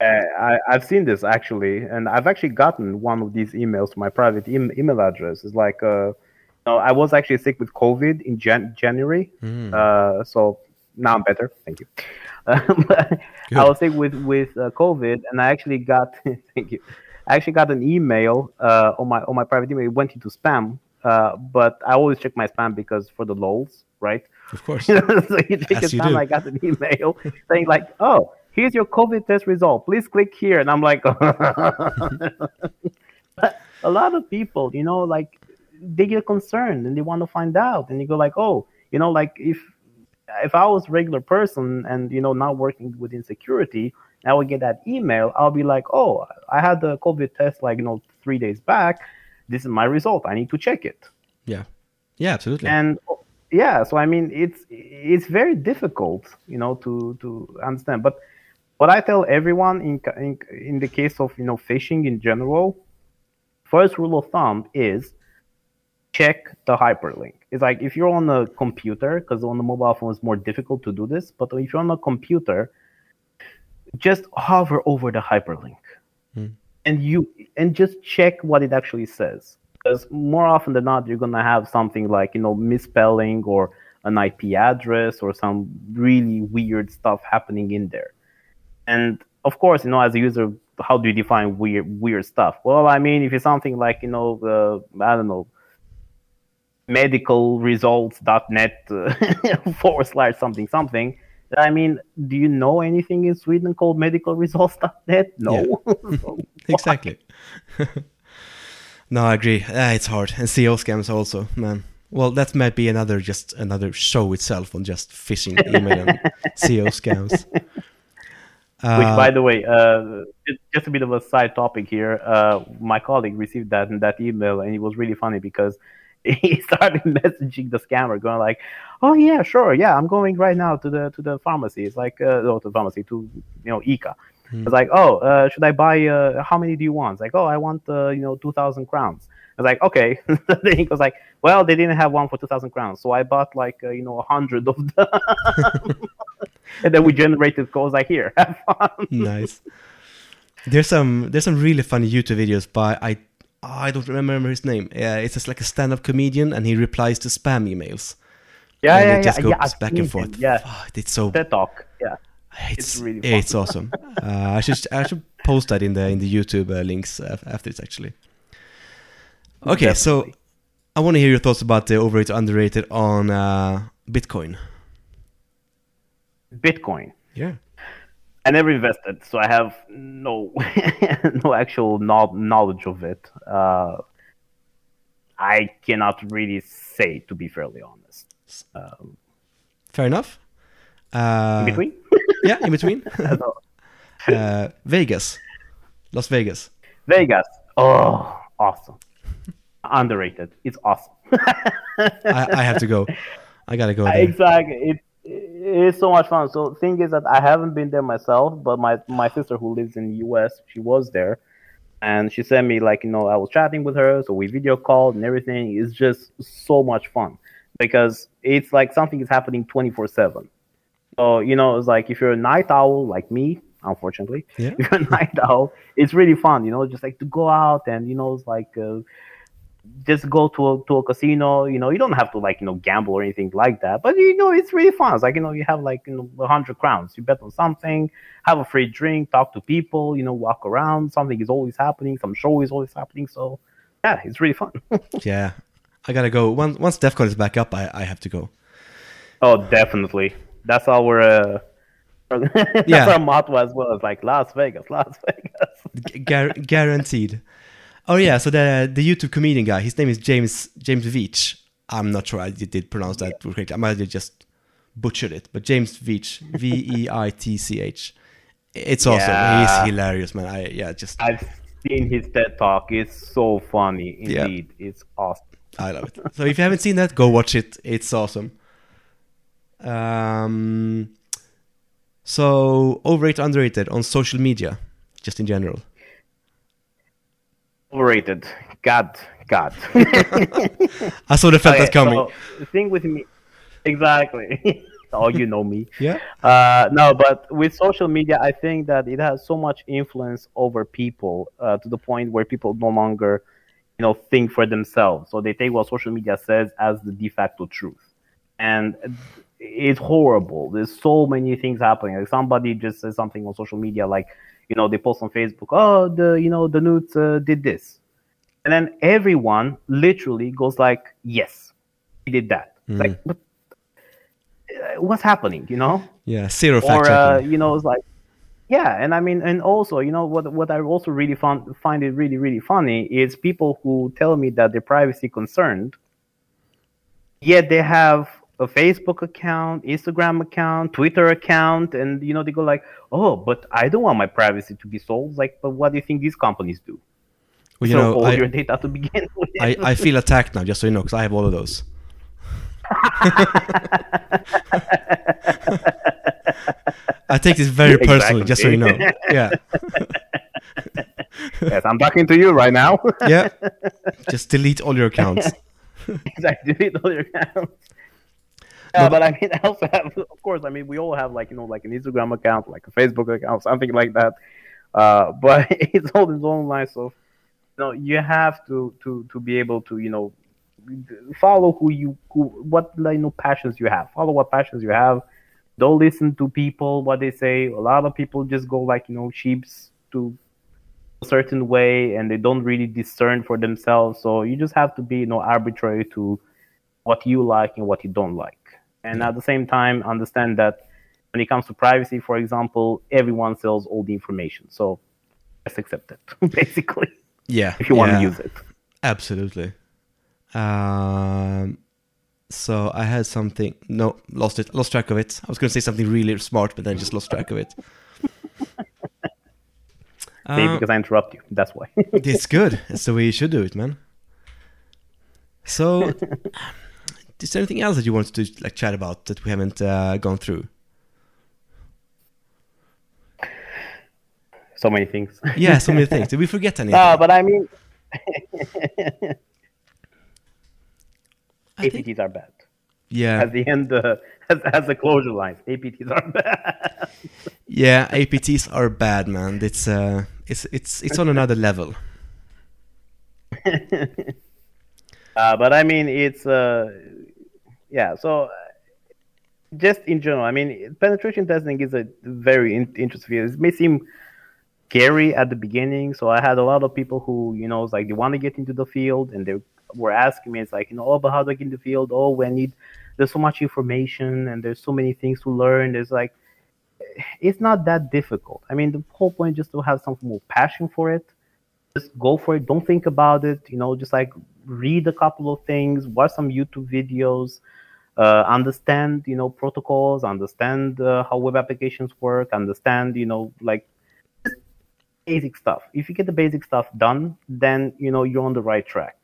Uh, I, I've seen this actually, and I've actually gotten one of these emails to my private e- email address. It's like, uh, I was actually sick with COVID in Jan- January, mm. uh, so now I'm better. Thank you. I was sick with with uh, COVID, and I actually got thank you. I actually got an email uh, on my on my private email. It went into spam, uh, but I always check my spam because for the lols, right?
Of course.
so you check your spam. I got an email saying like, "Oh, here's your COVID test result. Please click here." And I'm like, a lot of people, you know, like they get concerned and they want to find out, and you go like, "Oh, you know, like if if I was a regular person and you know not working within security." I would get that email. I'll be like, "Oh, I had the COVID test like you know three days back this is my result. I need to check it.
Yeah, yeah, absolutely.
And yeah, so I mean, it's it's very difficult, you know, to to understand. But what I tell everyone in in, in the case of you know phishing in general, first rule of thumb is check the hyperlink. It's like if you're on a computer, because on the mobile phone it's more difficult to do this, but if you're on a computer, just hover over the hyperlink. Hmm and you and just check what it actually says because more often than not you're gonna have something like you know misspelling or an IP address or some really weird stuff happening in there. And of course, you know, as a user, how do you define weird weird stuff? Well, I mean, if it's something like you know, uh, I don't know, medicalresults.net uh, forward slash something something, I mean, do you know anything in Sweden called medicalresults.net? No.
Yeah. so, exactly. no, I agree. Uh, it's hard. And CEO scams also, man. Well, that might be another just another show itself on just phishing email and CEO scams.
Uh, Which, by the way, uh, just a bit of a side topic here. Uh, my colleague received that that email, and it was really funny because he started messaging the scammer, going like, "Oh yeah, sure, yeah, I'm going right now to the to the pharmacy. It's like, uh, no, to the pharmacy to you know ICA. Mm. It's like, oh, uh, should I buy? Uh, how many do you want? It's like, oh, I want uh, you know two thousand crowns. I was like, okay. then he was like, well, they didn't have one for two thousand crowns, so I bought like uh, you know a hundred of them, and then we generated calls like, here, have fun.
nice. There's some there's some really funny YouTube videos by I I don't remember his name. Yeah, it's just like a stand-up comedian, and he replies to spam emails.
Yeah, and yeah,
it just
yeah.
goes
yeah,
back and forth.
Yeah,
oh, it's so.
TED Talk. Yeah.
It's, it's really fun. it's awesome. uh, I should I should post that in the in the YouTube uh, links after this actually. Okay, Definitely. so I want to hear your thoughts about the overrated underrated on uh, Bitcoin.
Bitcoin.
Yeah.
I never invested, so I have no no actual no- knowledge of it. Uh, I cannot really say, to be fairly honest. Um,
Fair enough. Uh,
in between.
yeah, in between. uh, Vegas, Las Vegas.
Vegas. Oh, awesome. Underrated. It's awesome.
I, I have to go. I gotta go there.
Exactly. It, it's so much fun. So thing is that I haven't been there myself, but my my sister who lives in the US, she was there, and she sent me like you know I was chatting with her, so we video called and everything. It's just so much fun because it's like something is happening twenty four seven. So you know it's like if you're a night owl like me, unfortunately,
Yeah.
if you're a night owl, it's really fun. You know, just like to go out and you know it's like. Uh, just go to a, to a casino. You know, you don't have to like you know gamble or anything like that. But you know, it's really fun. It's like you know, you have like you know a hundred crowns. You bet on something, have a free drink, talk to people. You know, walk around. Something is always happening. Some show is always happening. So yeah, it's really fun.
Yeah, I gotta go. Once once DefCon is back up, I, I have to go.
oh, definitely. That's our. Uh, that's
Yeah.
our motto as well. It's like Las Vegas, Las Vegas.
Gu- guaranteed. Oh yeah, so the the YouTube comedian guy, his name is James James Veitch. I'm not sure I did, did pronounce that correctly. I might have just butchered it, but James Veitch, V E I T C H. It's awesome.
Yeah.
He's hilarious, man. I yeah, just
I've seen his TED talk. It's so funny.
Yeah.
Indeed, it's awesome.
I love it. So if you haven't seen that, go watch it. It's awesome. Um, so overrated, underrated on social media, just in general.
Overrated. God, God.
I sort of felt
Okay,
that coming.
so, the thing with me, exactly. oh, you know me.
yeah.
Uh, no, but with social media, I think that it has so much influence over people uh, to the point where people no longer, you know, think for themselves. So they take what social media says as the de facto truth, and it's horrible. There's so many things happening. Like somebody just says something on social media, like you know, they post on Facebook, oh, the you know, the nudes uh, did this, and then everyone literally goes like, yes, he did that. It's Like, but uh, what's happening? You know?
Yeah. Zero fact
or uh, you know it's like yeah and i mean and also you know what what i also really found find it really really funny is people who tell me that they're privacy concerned yet they have a facebook account instagram account twitter account and you know they go like oh but i don't want my privacy to be sold like but what do you think these companies do
well, you
sell
know,
all
I,
your data to begin with
I, I feel attacked now, just so you know, because I have all of those. I take this very personally, just so you know. Yeah,
yes i'm talking to you right now
yeah. Just delete all your accounts.
exactly delete all your accounts. Yeah, but I mean, I also have, of course, I mean, we all have like you know, like an Instagram account, like a Facebook account, something like that. Uh, but it's all its own life, so you know, you have to to to be able to you know follow who you who what like, you know passions you have. Follow what passions you have. Don't listen to people what they say. A lot of people just go like you know sheeps to a certain way and they don't really discern for themselves. So you just have to be you know arbitrary to what you like and what you don't like. And at the same time, understand that when it comes to privacy, for example, everyone sells all the information. So just accept it, basically,
Yeah,
if you want
yeah,
to use it.
Absolutely. Um, so I had something. No, lost it. Lost track of it. I was going to say something really smart, but then just lost track of it.
Maybe
Uh,
because I interrupt you. That's why.
it's good. It's the way you should do it, man. So, is there anything else that you wanted to like chat about that we haven't uh, gone through?
so many things.
Yeah, so many things. Did we forget anything?
no, but I mean,
I think-
APTs are bad.
yeah,
At the end, uh, as, as the closure lines, APTs are bad.
yeah. APTs are bad, man. It's uh, it's it's it's on another level.
Uh, but I mean, it's uh, yeah. So uh, just in general, I mean, penetration testing is a very in- interesting field. It may seem scary at the beginning. So I had a lot of people who, you know, it's like they want to get into the field, and they were asking me, it's like, you know, oh, but how do I get into the field? Oh, we need. There's so much information, and there's so many things to learn. There's like, it's not that difficult. I mean, the whole point just to have some more passion for it just go for it. Don't think about it. You know, just like read a couple of things, watch some YouTube videos, uh, understand you know protocols, understand uh, how web applications work, understand you know like basic stuff. If you get the basic stuff done, then you know you're on the right track.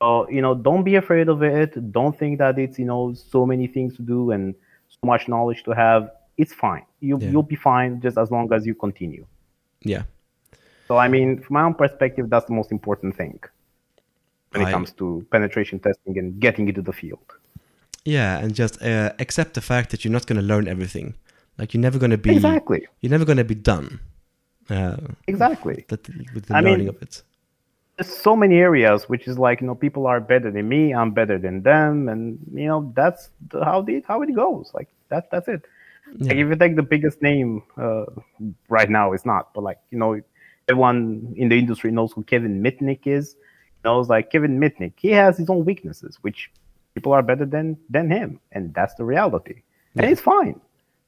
So you know, don't be afraid of it. Don't think that it's you know so many things to do and so much knowledge to have. It's fine. You
Yeah.
you'll be fine just as long as you continue.
Yeah.
So I mean, from my own perspective, that's the most important thing when it
I-
comes to penetration testing and getting into the field.
Yeah, and just uh, accept the fact that you're not going to learn everything. Like you're never going to be
Exactly.
you're never going to be done. Uh,
Exactly.
that, with the
I mean-
learning of it.
There's so many areas which is like you know people are better than me, I'm better than them, and you know that's how the how it goes. Like that that's it. Like if you take the biggest name uh, right now, it's not, but like you know, everyone in the industry knows who Kevin Mitnick is. Knows like Kevin Mitnick, he has his own weaknesses, which people are better than than him, and that's the reality. And it's fine.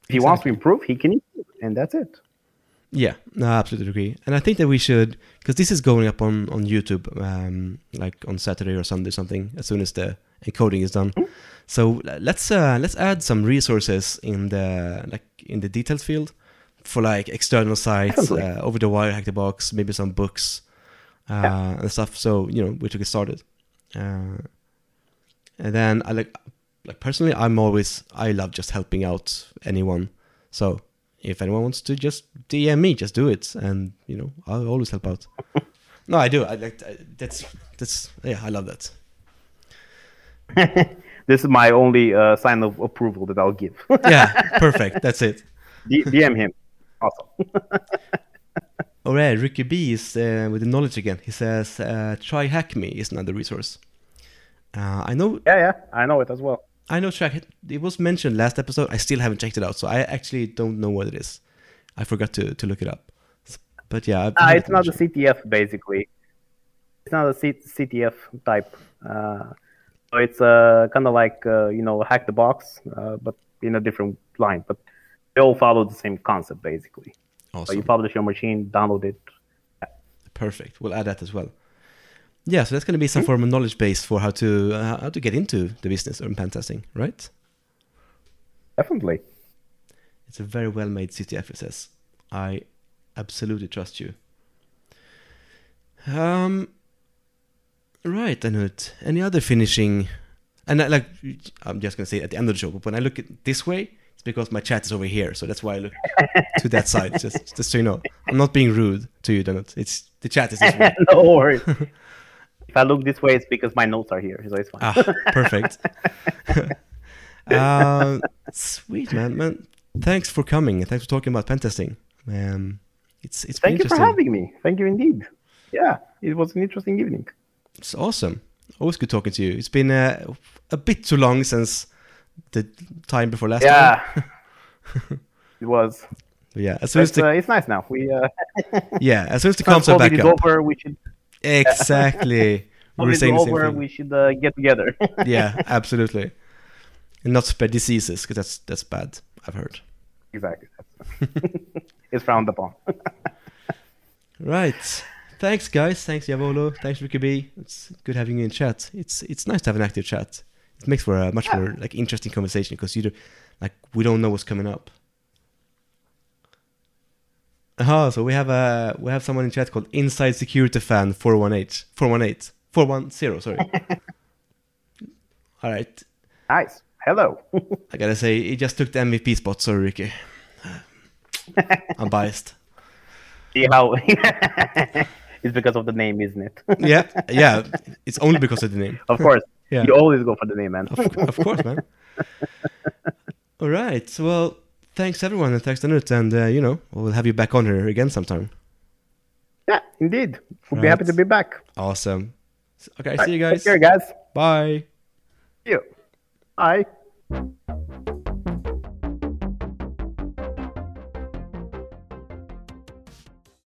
If he wants to improve, he can improve, and that's it.
Yeah, no, I absolutely agree. And I think that we should, because this is going up on on YouTube, um, like on Saturday or Sunday, something, as soon as the encoding is done. So let's uh, let's add some resources in the like in the details field for like external sites, uh, over the wire, hack the box, maybe some books uh, and stuff. So you know, we to get started. Uh, and then I like like personally, I'm always I love just helping out anyone. So if anyone wants to just DM me, just do it, and you know I'll always help out. no, I do. I like that's that's yeah, I love that.
this is my only uh, sign of approval that I'll give.
Yeah, perfect. That's it.
D- DM him. Awesome.
All right, Ricky B is uh, with the knowledge again. He says, uh, "Try Hack Me" is another resource. Uh, I know,
Yeah, yeah, I know it as well.
I know. Track it was mentioned last episode. I still haven't checked it out, so I actually don't know what it is. I forgot to, to look it up. But yeah,
Uh, it's not a. CTF basically. It's not a C- CTF type. Uh, so it's uh, kind of like uh, you know hack the box, uh, but in a different line. But they all follow the same concept basically. So you publish your machine, download it.
Perfect. We'll add that as well. Yeah, so that's going to be
Hmm?
some form of knowledge base for how to uh, how to get into the business of pen testing, right?
Definitely.
It's a very well made CTF, it says. I absolutely trust you. Um, right, Danut. Any other finishing? And I, like, I'm just gonna say at the end of the show, but when I look at this way, it's because my chat is over here, so that's why I look to that side. Just, just so you know, I'm not being rude to you, Danut. It's the chat is this way.
no worries. if I look this way, it's because my notes are here, so it's fine.
Ah, perfect. uh, sweet man, man. Thanks for coming. Thanks for talking about pen testing. Um, it's it's
Thank you for having me. Thank you indeed. Yeah, it was an interesting evening.
It's awesome. Always good talking to you. It's been uh, a bit too long since the time before last
Yeah, it was.
But yeah, as soon as
It's,
the
uh, it's nice now. We uh,
yeah, as soon as the comps are back
is
up.
over, we should.
Exactly. we were saying the same thing.
we should uh, get together.
Yeah, absolutely. And not spread diseases because that's that's bad. I've heard.
exactly. it's frowned upon.
Right. Thanks, guys. Thanks, Yavolo. Thanks, Ricky B. It's good having you in chat. It's it's nice to have an active chat. It makes for a much
Yeah.
more like interesting conversation because you do, like we don't know what's coming up. Oh, so we have a we have someone in chat called Inside Security Fan 418 418 410. Sorry. All right.
nice. Hello.
I gotta say, he just took the MVP spot. Sorry, Ricky. I'm biased.
See how? it's because of the name, isn't it?
Yeah, yeah. It's only because of the name.
of course.
Yeah.
You always go for the name, man.
Of, of course, man. All right. Well, thanks everyone, and thanks Danut, and uh, you know we'll have you back on here again sometime.
yeah, indeed. We'll be happy to be back.
Awesome. Okay,
Right,
see you guys.
Take care, guys.
Bye.
See you. Bye.